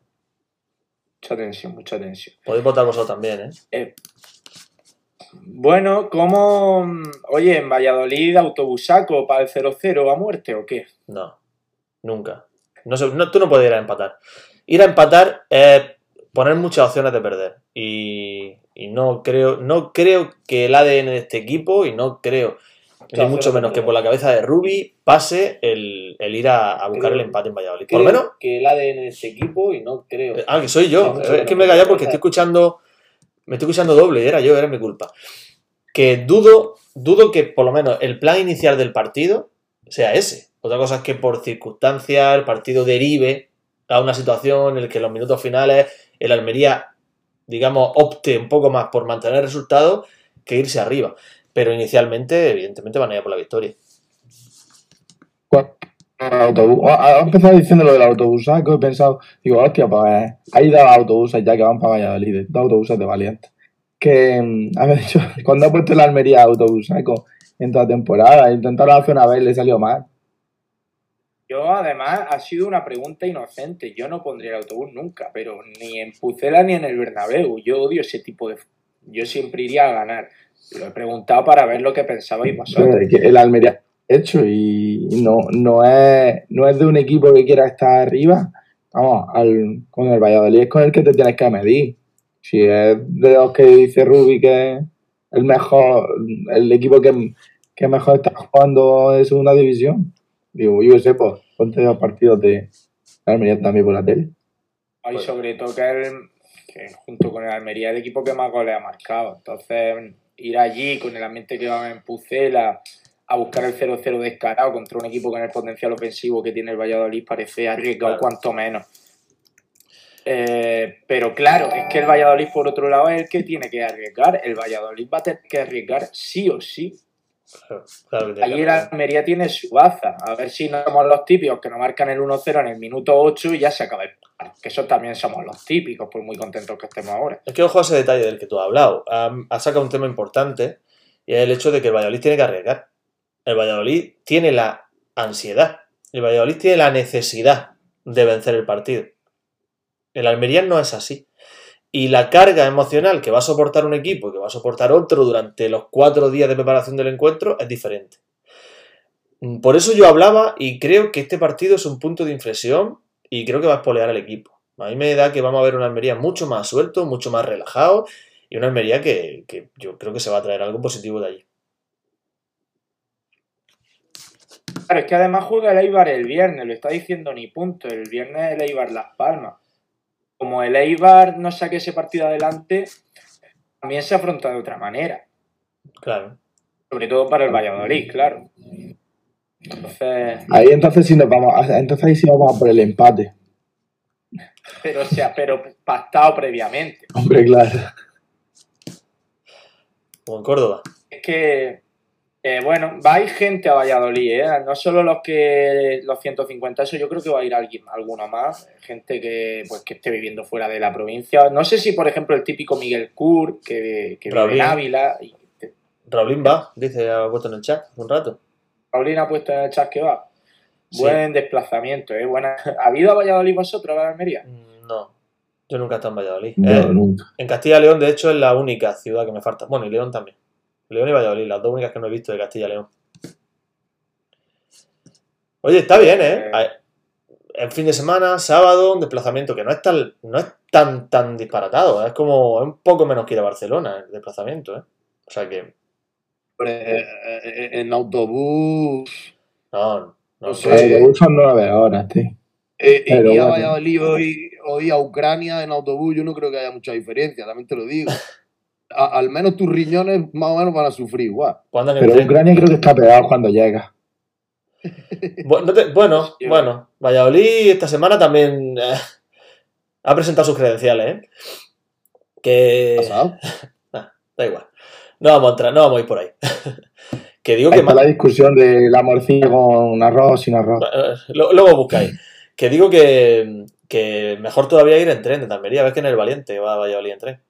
Mucha tensión, mucha tensión. Podéis votar vosotros también, ¿eh? Eh, bueno, ¿cómo. Oye, en Valladolid, autobusaco para el 0-0 a muerte o qué? No, nunca. No, no- tú no puedes ir a empatar. Ir a empatar es poner muchas opciones de perder. Y, y no creo no creo que el ADN de este equipo, y no creo, ni mucho menos que por la cabeza de Ruby, pase el, el ir a, a buscar Creo- el empate en Valladolid. Por lo menos que el ADN de este equipo y no creo. Ah, que soy yo. Es que me he callado porque estoy escuchando. Me estoy escuchando doble, era yo, era mi culpa. Que dudo, dudo que por lo menos el plan inicial del partido sea ese. Otra cosa es que por circunstancias el partido derive a una situación en la que los minutos finales el Almería, digamos, opte un poco más por mantener el resultado que irse arriba. Pero inicialmente, evidentemente, van a ir por la victoria. Autobús. Ha empezado diciendo lo del autobús, ¿sabes? Que he pensado, digo, hostia, pues hay dos autobuses ya que van para Valladolid, dos autobuses de valientes. Que, mm, dicho, cuando ha puesto la Almería autobús, En toda temporada, intentaron hacer una vez, le salió mal. Yo, además, ha sido una pregunta inocente. Yo no pondría el autobús nunca, pero ni en Pucela ni en el Bernabéu. Yo odio ese tipo de... Yo siempre iría a ganar. Lo he preguntado para ver lo que pensabais vosotros. El Almería hecho y no, no, es, no es de un equipo que quiera estar arriba. Vamos, al, con el Valladolid es con el que te tienes que medir. Si es de los que dice Rubi que el mejor, el equipo que, que mejor está jugando de segunda división. Digo, yo sé, pues ponte dos partidos de Almería también por la tele. Y sobre todo que, el, que junto con el Almería el equipo que más goles ha marcado. Entonces, ir allí con el ambiente que va en Pucela a buscar el 0-0 descarado contra un equipo con el potencial ofensivo que tiene el Valladolid parece arriesgado Claro. cuanto menos. Eh, pero claro, es que el Valladolid por otro lado es el que tiene que arriesgar. El Valladolid va a tener que arriesgar sí o sí. Claro, Allí haber. Almería tiene su baza. A ver si no somos los típicos que nos marcan el 1-0 en el minuto 8 y ya se acaba el partido. Que eso también somos los típicos, por muy contentos que estemos ahora. Es que ojo a ese detalle del que tú has hablado. Ha, ha sacado un tema importante y es el hecho de que el Valladolid tiene que arriesgar. El Valladolid tiene la ansiedad. El Valladolid tiene la necesidad de vencer el partido. El Almería no es así. Y la carga emocional que va a soportar un equipo y que va a soportar otro durante los cuatro días de preparación del encuentro es diferente. Por eso yo hablaba y creo que este partido es un punto de inflexión y creo que va a espolear al equipo. A mí me da que vamos a ver una Almería mucho más suelto, mucho más relajado y una Almería que yo creo que se va a traer algo positivo de allí. Claro, es que además juega el Eibar el viernes, lo está diciendo ni punto. El viernes el Eibar Las Palmas. Como el Eibar no saque ese partido adelante, también se afronta de otra manera. Claro. Sobre todo para el Valladolid, claro. Entonces, Ahí entonces sí nos vamos, a- entonces ahí sí vamos a por el empate. pero o sea, pero pactado previamente. Hombre, claro. Como en Córdoba. Es que, eh, bueno, va a ir gente a Valladolid, ¿eh? No solo los que los 150, eso yo creo que va a ir alguien, alguno más. Gente que, pues, que esté viviendo fuera de la provincia. No sé si, por ejemplo, el típico Miguel Cur, que, que vive Raulín. en Ávila. Y, Raulín va, dice, ha puesto en el chat un rato. Paulina ha puesto en el chat que va. Sí. Buen desplazamiento, ¿eh? Buena... ¿Ha ido a Valladolid vosotros, a la Almería? Mm, No, yo nunca he estado en Valladolid. No, Eh, nunca. en Castilla y León, de hecho, es la única ciudad que me falta. Bueno, y León también. León y Valladolid, las dos únicas que no he visto de Castilla y León. Oye, está bien, ¿eh? Eh. En fin de semana, sábado, un desplazamiento que no es tan, no es tan, tan disparatado. Es como es un poco menos que ir a Barcelona el desplazamiento, ¿eh? O sea que, eh, eh, en autobús. no, no. No sé. El autobús son nueve horas, tío. Eh, Pero iría a. Valladolid hoy, hoy a Ucrania en autobús, yo no creo que haya mucha diferencia, también te lo digo. A- al menos tus riñones más o menos van a sufrir igual. ¿Cuándo en el Pero tren? Ucrania creo que está pegado cuando llega. Bu- no te- bueno, bueno, Valladolid esta semana también eh, ha presentado sus credenciales, ¿eh? Que... ¿Pasado? Da igual. No vamos a entrar, no vamos a ir por ahí. que digo Ahí que está ma- la discusión de la morcilla con arroz sin arroz. eh, lo- luego buscáis. Que digo que, que mejor todavía ir en tren de Almería, ves que en el Valiente va a Valladolid en tren.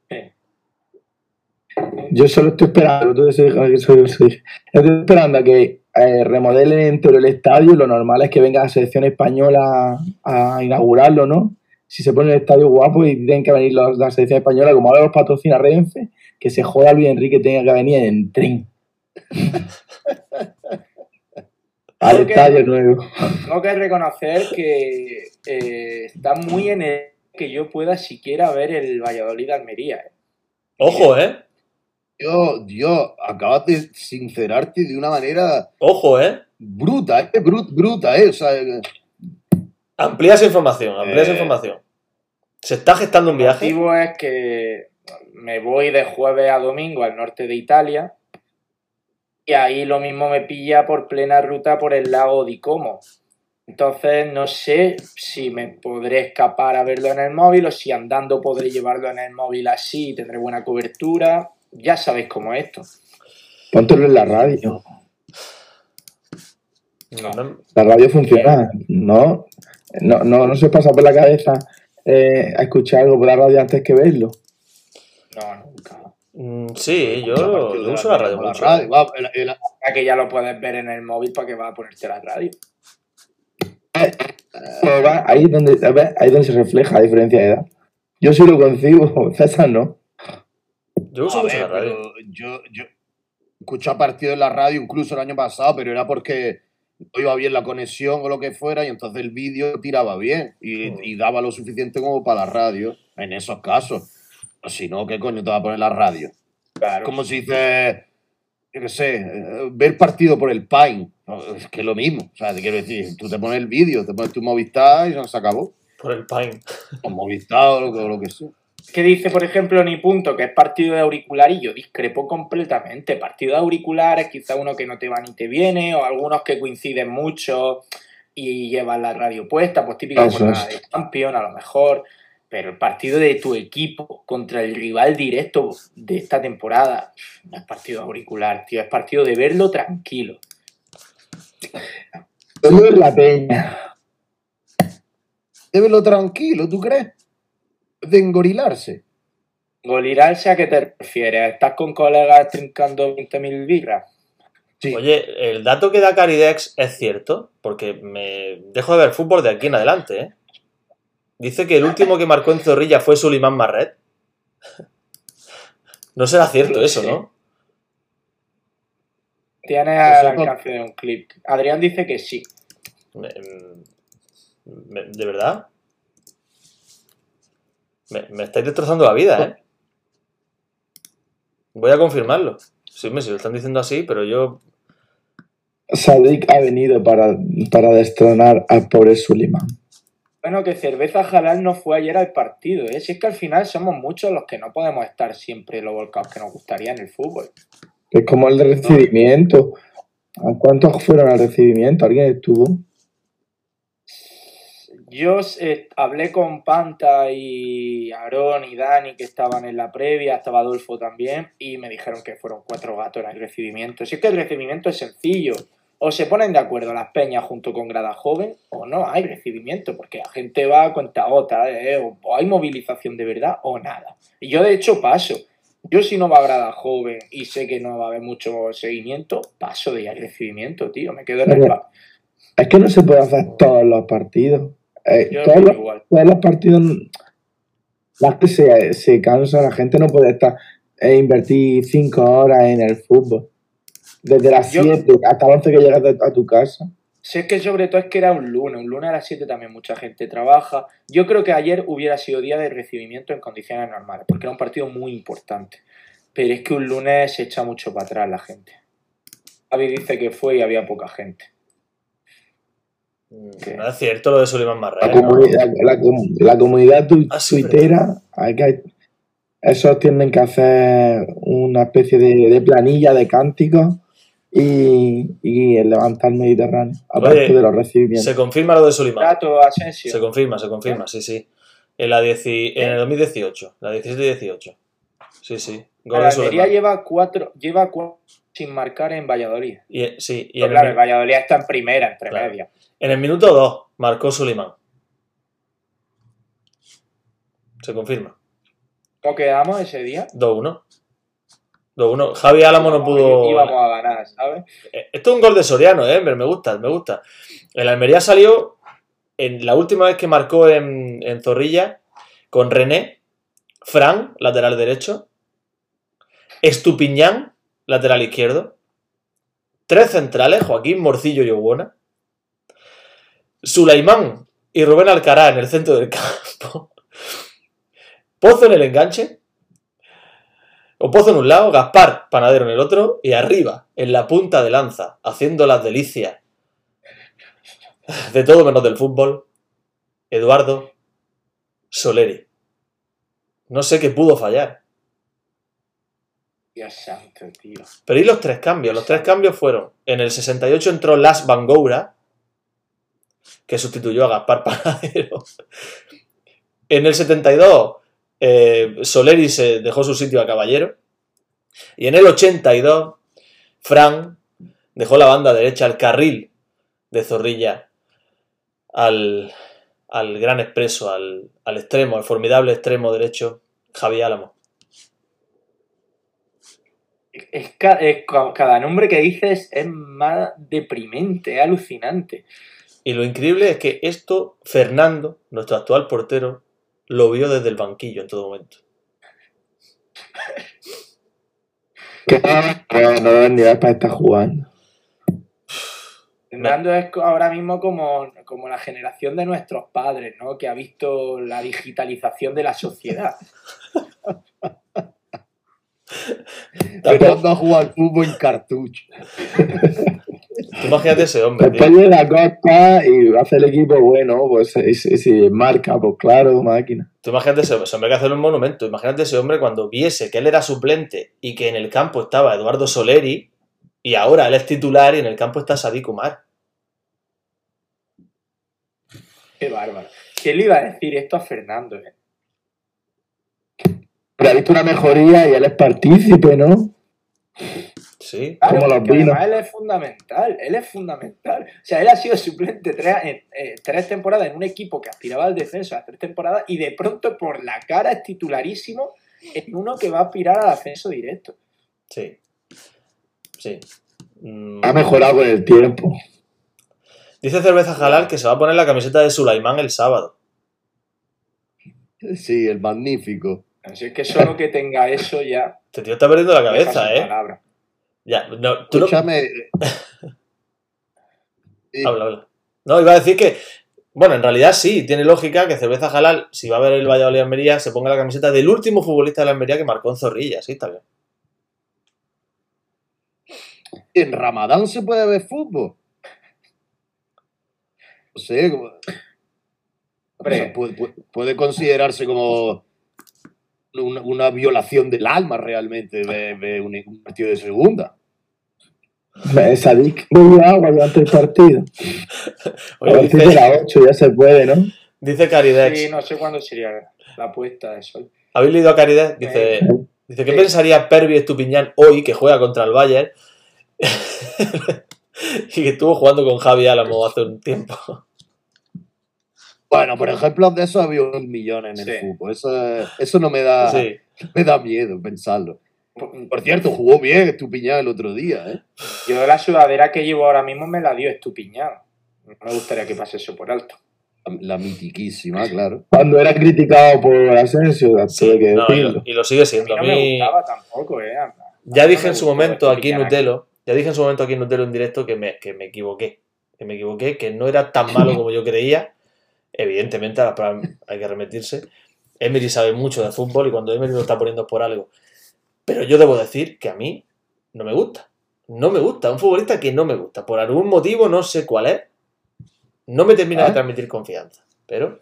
Yo solo estoy esperando, estoy esperando a que eh, remodelen entero el estadio. Lo normal es que venga la selección española a inaugurarlo, ¿no? Si se pone el estadio guapo y tienen que venir los- la selección española, como ahora los patrocina Renfe, que se joda Luis Enrique tenga que venir en tren. Al que- estadio nuevo. Tengo que reconocer que eh, está muy en el que yo pueda siquiera ver el Valladolid de Almería. ¿eh? Ojo, ¿eh? Dios, Dios, acabas de sincerarte de una manera Ojo, ¿eh? bruta, ¿eh? Brut- bruta, ¿eh? O sea, eh, Amplía esa información, amplía esa Eh. información. Se está gestando un El viaje. motivo es que me voy de jueves a domingo al norte de Italia y ahí lo mismo me pilla por plena ruta por el lago di Como. Entonces no sé si me podré escapar a verlo en el móvil o si andando podré llevarlo en el móvil así y tendré buena cobertura. Ya sabéis cómo es esto. Póntelo en la radio. No, La radio funciona, ¿no? No, no, no se pasa por la cabeza eh, a escuchar algo por la radio antes que verlo. No, nunca. Mm, sí, yo, uso la radio por la mucho. radio. Va, el- el- Ya que ya lo puedes ver en el móvil para que va a ponerte la radio. Pero va, ahí es donde, ahí es donde se refleja la diferencia de edad. Yo sí lo concibo, César no. Yo uso mucho la radio. yo, yo escuchaba partidos en la radio incluso el año pasado, pero era porque no iba bien la conexión o lo que fuera, y entonces el vídeo tiraba bien y, y daba lo suficiente como para la radio, en esos casos. Si no, ¿qué coño te va a poner la radio? Claro. Como si dices, yo qué sé, ver partido por el Pine. Es que es lo mismo. O sea, te quiero decir, tú te pones el vídeo, te pones tu Movistar y se acabó. Por el Pine. O Movistar o lo, que- o lo que sea. Que dice, por ejemplo, ni punto, que es partido de auricular y yo discrepo completamente. Partido de auricular es quizá uno que no te va ni te viene, o algunos que coinciden mucho y llevan la radio puesta, pues típica jornada de Champions a lo mejor. Pero el partido de tu equipo contra el rival directo de esta temporada no es partido auricular, tío, es partido de verlo tranquilo. En la peña. Débelo tranquilo, ¿tú crees? De engorilarse. Golirarse, ¿a qué te refieres? ¿Estás con colegas trincando 20.000 birras? Sí. Oye, el dato que da Caridex es cierto, porque me dejo de ver fútbol de aquí en adelante, ¿eh? Dice que el último que marcó en Zorrilla fue Sulimán Marret. No será cierto eso. ¿no? Tienes Eso al no- alcance de un clip. Adrián dice que sí. Me- ¿De verdad? Me, me estáis destrozando la vida, ¿eh? Voy a confirmarlo. Sí, me si lo están diciendo así, pero yo... Sadik ha venido para, para destronar al pobre Suleiman. Bueno, que Cerveza Halal no fue ayer al partido, ¿eh? Si es que al final somos muchos los que no podemos estar siempre los volcados que nos gustaría en el fútbol. Es como el de recibimiento. ¿A cuántos fueron al recibimiento? ¿Alguien estuvo? Yo eh, hablé con Panta y Aarón y Dani que estaban en la previa, estaba Adolfo también, y me dijeron que fueron cuatro gatos en el recibimiento. Si es que el recibimiento es sencillo, o se ponen de acuerdo las peñas junto con Grada Joven, o no hay recibimiento, porque la gente va a cuenta gota, ¿eh? o, o hay movilización de verdad, o nada. Y yo de hecho paso. Yo si no va a Grada Joven y sé que no va a haber mucho seguimiento, paso de ir al recibimiento, tío, me quedo en el Es que no se puede hacer todos los partidos. Eh, Yo todos, opino los, igual. todos los partidos. La que se, se cansa, la gente no puede estar e invertir cinco horas en el fútbol. Desde las Yo- 7 hasta las 11 que llegas a tu casa. Si es que sobre todo es que era un lunes, un lunes a las 7 también mucha gente trabaja. Yo creo que ayer hubiera sido día de recibimiento en condiciones normales, porque era un partido muy importante. Pero es que un lunes se echa mucho para atrás la gente. Javi dice que fue y había poca gente. ¿Qué? No es cierto lo de Suleiman La, Marret. ¿no? comunidad, la, com- la comunidad tu- Ah, sí, tuitera, hay que, esos tienen que hacer una especie de, de planilla de cánticos y, y el levantar Mediterráneo, aparte Oye, de los recibimientos. Se confirma lo de Suleiman. Se confirma, se confirma, sí, sí. En la dieci- en el 2018, la 17-18. Sí, sí. Gol La lleva cuatro, lleva cuatro sin marcar en Valladolid. Y, sí, y Pero en, claro, el Valladolid está en primera, entre Claro. medias. en el minuto 2 marcó Suleiman. Se confirma. ¿Cómo quedamos ese día? 2-1. 2-1. Javi Álamo no pudo. Íbamos a ganar, ¿sabes? Eh, Esto es un gol de Soriano, ¿eh? Me me gusta, me gusta. El Almería salió en la última vez que marcó en, en Zorrilla con René, Fran, lateral derecho, Estupiñán, lateral izquierdo, tres centrales, Joaquín Morcillo y Obuona, Sulaimán y Rubén Alcará en el centro del campo, Pozo en el enganche, o Pozo en un lado, Gaspar Panadero en el otro, y arriba, en la punta de lanza, haciendo las delicias de todo menos del fútbol, Eduardo Soleri. No sé qué pudo fallar. Pero ¿y los tres cambios? Los tres cambios fueron, en el 68 entró Las Bangoura, que sustituyó a Gaspar Panadero. En el 72, eh, Soleri se dejó su sitio a Caballero. Y en el 82, Fran dejó la banda derecha, el carril de Zorrilla al, al gran expreso, al, al extremo, al formidable extremo derecho, Javi Álamo. Es, ca- es ca- cada nombre que dices es más deprimente, es alucinante. Y lo increíble es que esto Fernando, nuestro actual portero, lo vio desde el banquillo en todo momento. Que no, no edad para estar jugando. Fernando es ahora mismo como, como la generación de nuestros padres, ¿no? Que ha visto la digitalización de la sociedad. Fernando ha jugado al fútbol en cartucho. Tú imagínate ese hombre, tío. Después llega Costa y hace el equipo bueno, pues y si si marca, pues claro, máquina. Tú imagínate ese, ese hombre que hacer un monumento. Imagínate ese hombre cuando viese que él era suplente y que en el campo estaba Eduardo Soleri y ahora él es titular y en el campo está Sadik Umar. Qué bárbaro. ¿Quién le iba a decir esto a Fernando? eh? Pero ha visto una mejoría y él es partícipe, ¿no? Sí. Claro, Como los vinos. además él es fundamental, él es fundamental. O sea, él ha sido suplente tres, eh, eh, tres temporadas en un equipo que aspiraba al descenso a tres temporadas y de pronto por la cara es titularísimo en uno que va a aspirar al ascenso directo. Sí. Sí. Mm, Ha mejorado con el tiempo. Dice Cerveza Jalal que se va a poner la camiseta de Sulaimán el sábado. Sí, el magnífico. Así es que solo que tenga eso ya. Este tío está perdiendo la cabeza, ¿eh? Ya, no, tú no- Escúchame. Sí, Habla, habla. No, iba a decir que, bueno, en realidad sí, tiene lógica que Cerveza Jalal, si va a ver el Valladolid Almería, se ponga la camiseta del último futbolista de la Almería que marcó en Zorrilla, sí, está bien. En Ramadán se puede ver fútbol. No sé, como- Hombre. o sea, puede, puede- puede considerarse como una, una violación del alma realmente ver un, un partido de segunda. Sadik bebió agua durante el partido. A partir de dice, las 8 ya se puede, ¿no? dice Caridex, Sí, no sé cuándo sería la puesta de sol. ¿habéis leído a Caridex? Dice, dice ¿qué pensaría Pervi Estupiñán hoy que juega contra el Bayern? y que estuvo jugando con Javi Álamo hace un tiempo. Bueno, por ejemplo, de eso había un millón en el Sí. fútbol. Eso, eso no me da, Sí. me da miedo pensarlo. Por cierto, jugó bien Estupiñán el otro día, ¿eh? Yo la sudadera que llevo ahora mismo me la dio estupiñado. No me gustaría que pase eso por alto. La, la mitiquísima, claro. Cuando era criticado por Asensio, tuve que No, y, lo, y lo sigue A mí siendo. no A me mí, gustaba tampoco, ¿eh? Ya dije en su momento aquí en Estupiñán Nutelo, ya dije en su momento aquí en Nutelo en directo que me, que me equivoqué. Que me equivoqué, que no era tan malo como yo creía. Evidentemente, a la prueba hay que remitirse. Emery sabe mucho de fútbol y cuando Emery lo está poniendo es por algo. Pero yo debo decir que a mí no me gusta. No me gusta. Un futbolista que no me gusta. Por algún motivo, no sé cuál es. No me termina de ¿Ah? transmitir confianza. Pero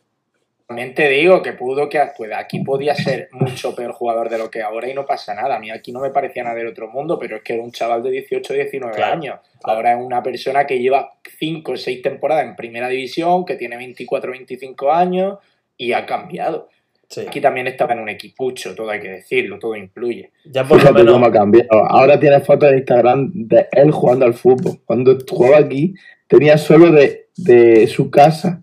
También te digo que pudo que pues, aquí podía ser mucho peor jugador de lo que ahora y no pasa nada. A mí aquí no me parecía nada del otro mundo, pero es que era un chaval de 18 19 Claro, años. claro. Ahora es una persona que lleva 5 o 6 temporadas en primera división, que tiene 24 25 años y ha cambiado. sí. Aquí también estaba en un equipucho, todo hay que decirlo, todo influye. Ya por lo cómo menos. ha cambiado. Ahora tiene fotos de Instagram de él jugando al fútbol. Cuando jugaba aquí, tenía solo de, de su casa.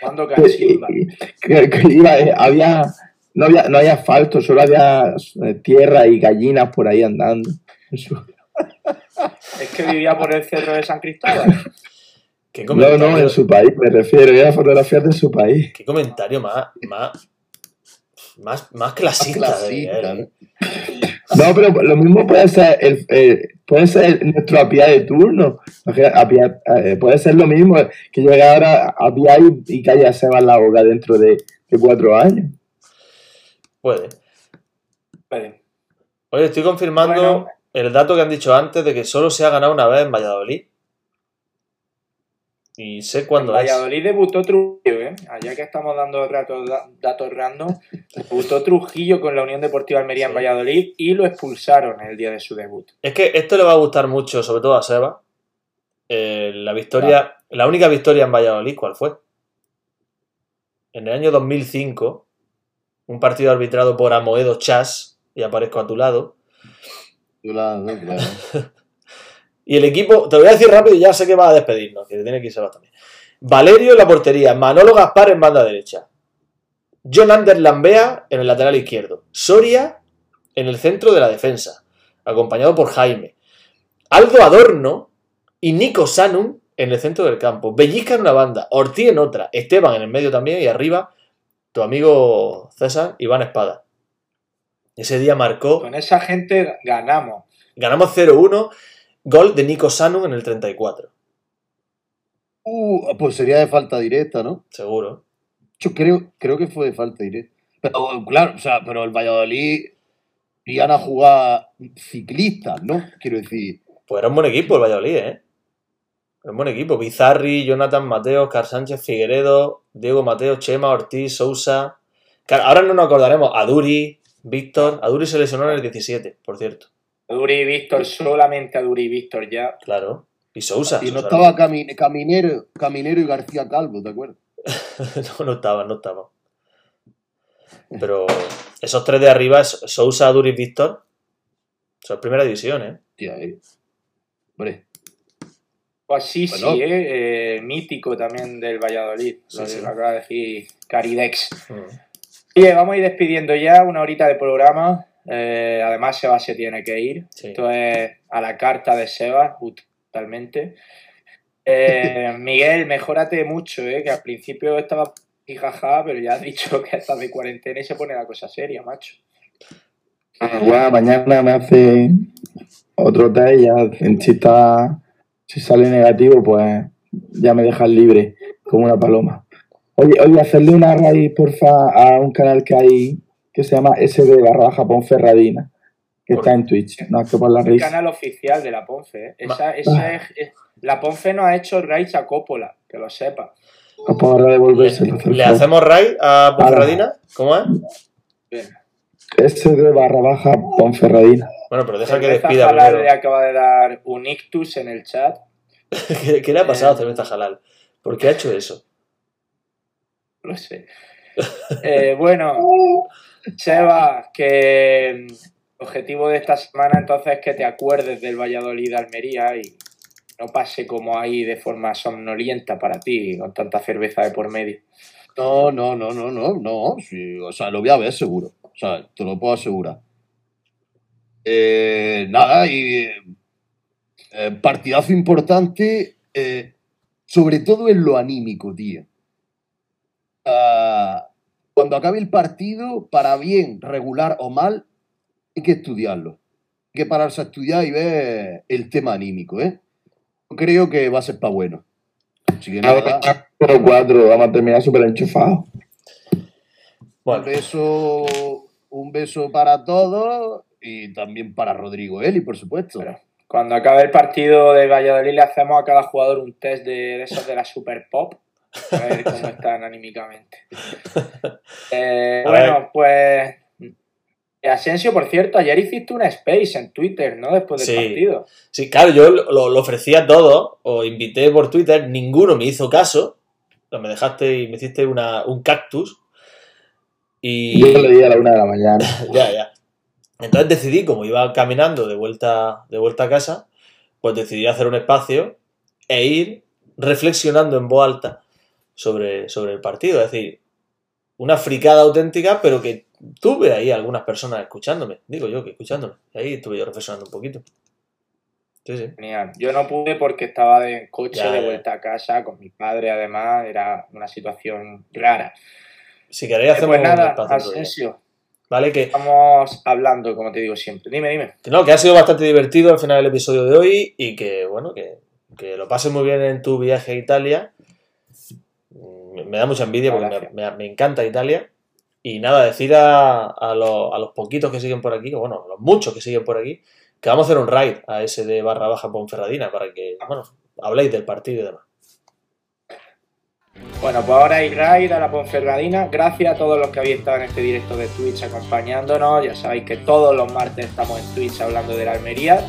Cuando que- que iba, eh, había, no, había, no había asfalto, solo había eh, tierra y gallinas por ahí andando. Es que vivía por el cerro de San Cristóbal. ¿Qué No, comentario, no, en su país, me refiero. Era fotografías de su país. qué comentario más. más más, más clasista, ¿no? No, pero lo mismo puede ser el, eh, puede ser nuestro API de turno. API, eh, puede ser lo mismo que llegue ahora a API y, y que haya Seba en la boca dentro de, de cuatro años. Puede. Vale. Oye, estoy confirmando Bueno. el dato que han dicho antes de que solo se ha ganado una vez en Valladolid. Y sé cuándo es. Valladolid debutó Trujillo, ¿eh? Allá que estamos dando datos, datos random, debutó Trujillo con la Unión Deportiva Almería en. Valladolid y lo expulsaron el día de su debut. Es que esto le va a gustar mucho, sobre todo a Seba. Eh, la victoria, la única victoria en Valladolid, ¿cuál fue? En el año 2005, un partido arbitrado por Amoedo Chas, y aparezco a tu lado, Yo la- no, claro. Y el equipo, te lo voy a decir rápido y ya sé que va a despedirnos, que tiene que irse también. Valerio en la portería, Manolo Gaspar en banda derecha, John Ander Lambea en el lateral izquierdo, Soria en el centro de la defensa, acompañado por Jaime, Aldo Adorno y Nico Sanum en el centro del campo, Bellisca en una banda, Ortiz en otra, Esteban en el medio también y arriba tu amigo César Iván Espada. Ese día marcó, Con esa gente ganamos. ganamos 0-1, gol de Nico Sanum en el 34, Uh, pues sería de falta directa, ¿no? seguro. Yo creo, creo que fue de falta directa. Pero claro, o sea, pero el Valladolid iban a jugar ciclistas, ¿no? Quiero decir. Pues era un buen equipo el Valladolid, ¿eh? Era un buen equipo. Bizarri, Jonathan Mateo, Car Sánchez Figueredo, Diego Mateo, Chema, Ortiz, Sousa. Claro, ahora no nos acordaremos. Aduri, Víctor. Aduri se lesionó en el 17, por cierto. Aduri y Víctor, solamente Aduri y Víctor ya. Claro. Y Sousa. Y no estaba Cami- Caminero, Caminero y García Calvo, ¿te acuerdas? no, no estaba, no estaba. Pero esos tres de arriba, Sousa, Aduri y Víctor, son primera división, ¿eh? Tía, eh. Hombre, Pues sí, Bueno. sí, eh, eh, mítico también del Valladolid. Sí, lo, sí. acaba de decir Caridex. Mm, Oye, vamos a ir despidiendo ya, una horita de programa. Eh, además, Seba se tiene que ir. Sí. Esto es a la carta de Seba, totalmente. Eh, Miguel, mejórate mucho, eh, que al principio estaba jaja, pero ya has dicho que estás de cuarentena y se pone la cosa seria, macho. Bueno, mañana me hace otro test y ya si, está- si sale negativo, pues ya me dejan libre como una paloma. Oye, oye, hacerle una raíz, porfa, a un canal que hay que se llama SD barra baja Ponferradina, que está en Twitch. No, es que por la El risa. canal oficial de la Ponfe, eh. Esa, esa es, es- la Ponfe no ha hecho raids a Coppola, que lo sepa. No puedo devolvérselo. ¿Le, le hacemos raid a Ponferradina? ¿Cómo es? Bien. SD barra baja Ponferradina. Bueno, pero deja que despida primero. le acaba de dar un ictus en el chat. ¿Qué, qué le ha pasado a Eh. Cerveza Halal? ¿Por qué ha hecho eso? Lo sé. Eh, bueno, Seba, que mm, el objetivo de esta semana entonces es que te acuerdes del Valladolid de Almería y no pase como ahí de forma somnolienta para ti, con tanta cerveza de por medio. no, no, no, no, no, no. o sea, lo voy a ver seguro. O sea, te lo puedo asegurar. Eh, nada, y eh, partidazo importante, eh, sobre todo en lo anímico, tío. Ah, cuando acabe el partido, para bien, regular o mal, hay que estudiarlo. Hay que pararse a estudiar y ver el tema anímico, ¿eh? Creo que va a ser para bueno. Así que nada, 4 vamos a terminar súper enchufados. un beso, un beso para todos y también para Rodrigo Eli, por supuesto. Pero- Cuando acabe el partido de Valladolid le hacemos a cada jugador un test de, de esos de la Super Pop. A ver cómo están anímicamente. Eh, bueno, pues... Asensio, por cierto, ayer hiciste una space en Twitter, ¿no? Después del Sí. partido. sí, claro, yo lo, lo ofrecí a todos, os invité por Twitter, ninguno me hizo caso. Me dejaste y me hiciste una, un cactus. Y. Yo le di a la una de la mañana. ya, ya. Entonces decidí, como iba caminando de vuelta, de vuelta a casa, pues decidí hacer un espacio e ir reflexionando en voz alta sobre, sobre el partido. Es decir, una fricada auténtica, pero que tuve ahí algunas personas escuchándome. Digo yo que escuchándome. Y ahí estuve yo reflexionando un poquito. Sí, sí. Genial. Yo no pude porque estaba de en coche Ya, de ya. vuelta a casa con mi padre, además, era una situación rara. Si queréis hacemos pues nada, un espacio otro día. Asensio, Vale, que, estamos hablando, como te digo siempre. Dime, dime. que no, que ha sido bastante divertido al final del episodio de hoy y que, bueno, que, que lo pases muy bien en tu viaje a Italia. Me da mucha envidia porque me, Gracias. me- me encanta Italia. Y nada, decir a, a los, a los poquitos que siguen por aquí, o bueno, a los muchos que siguen por aquí, que vamos a hacer un raid a ese de barra baja Ponferradina para que, bueno, habléis del partido y demás. Bueno, pues ahora hay raid a la Ponferradina. Gracias a todos los que habéis estado en este directo de Twitch acompañándonos. Ya sabéis que todos los martes estamos en Twitch hablando de la Almería.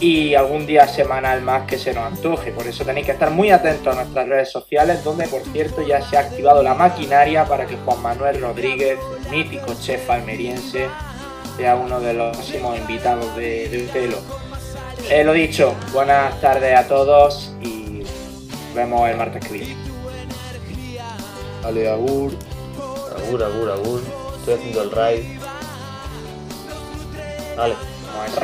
Y algún día semanal más que se nos antoje. Por eso tenéis que estar muy atentos a nuestras redes sociales, donde por cierto ya se ha activado la maquinaria para que Juan Manuel Rodríguez, mítico chef almeriense, sea uno de los próximos invitados de, de Utelo. Eh, lo dicho, buenas tardes a todos y nos vemos el martes que viene. Ale, agur. Agur, agur, agur. Estoy haciendo el raid. Vale. Vamos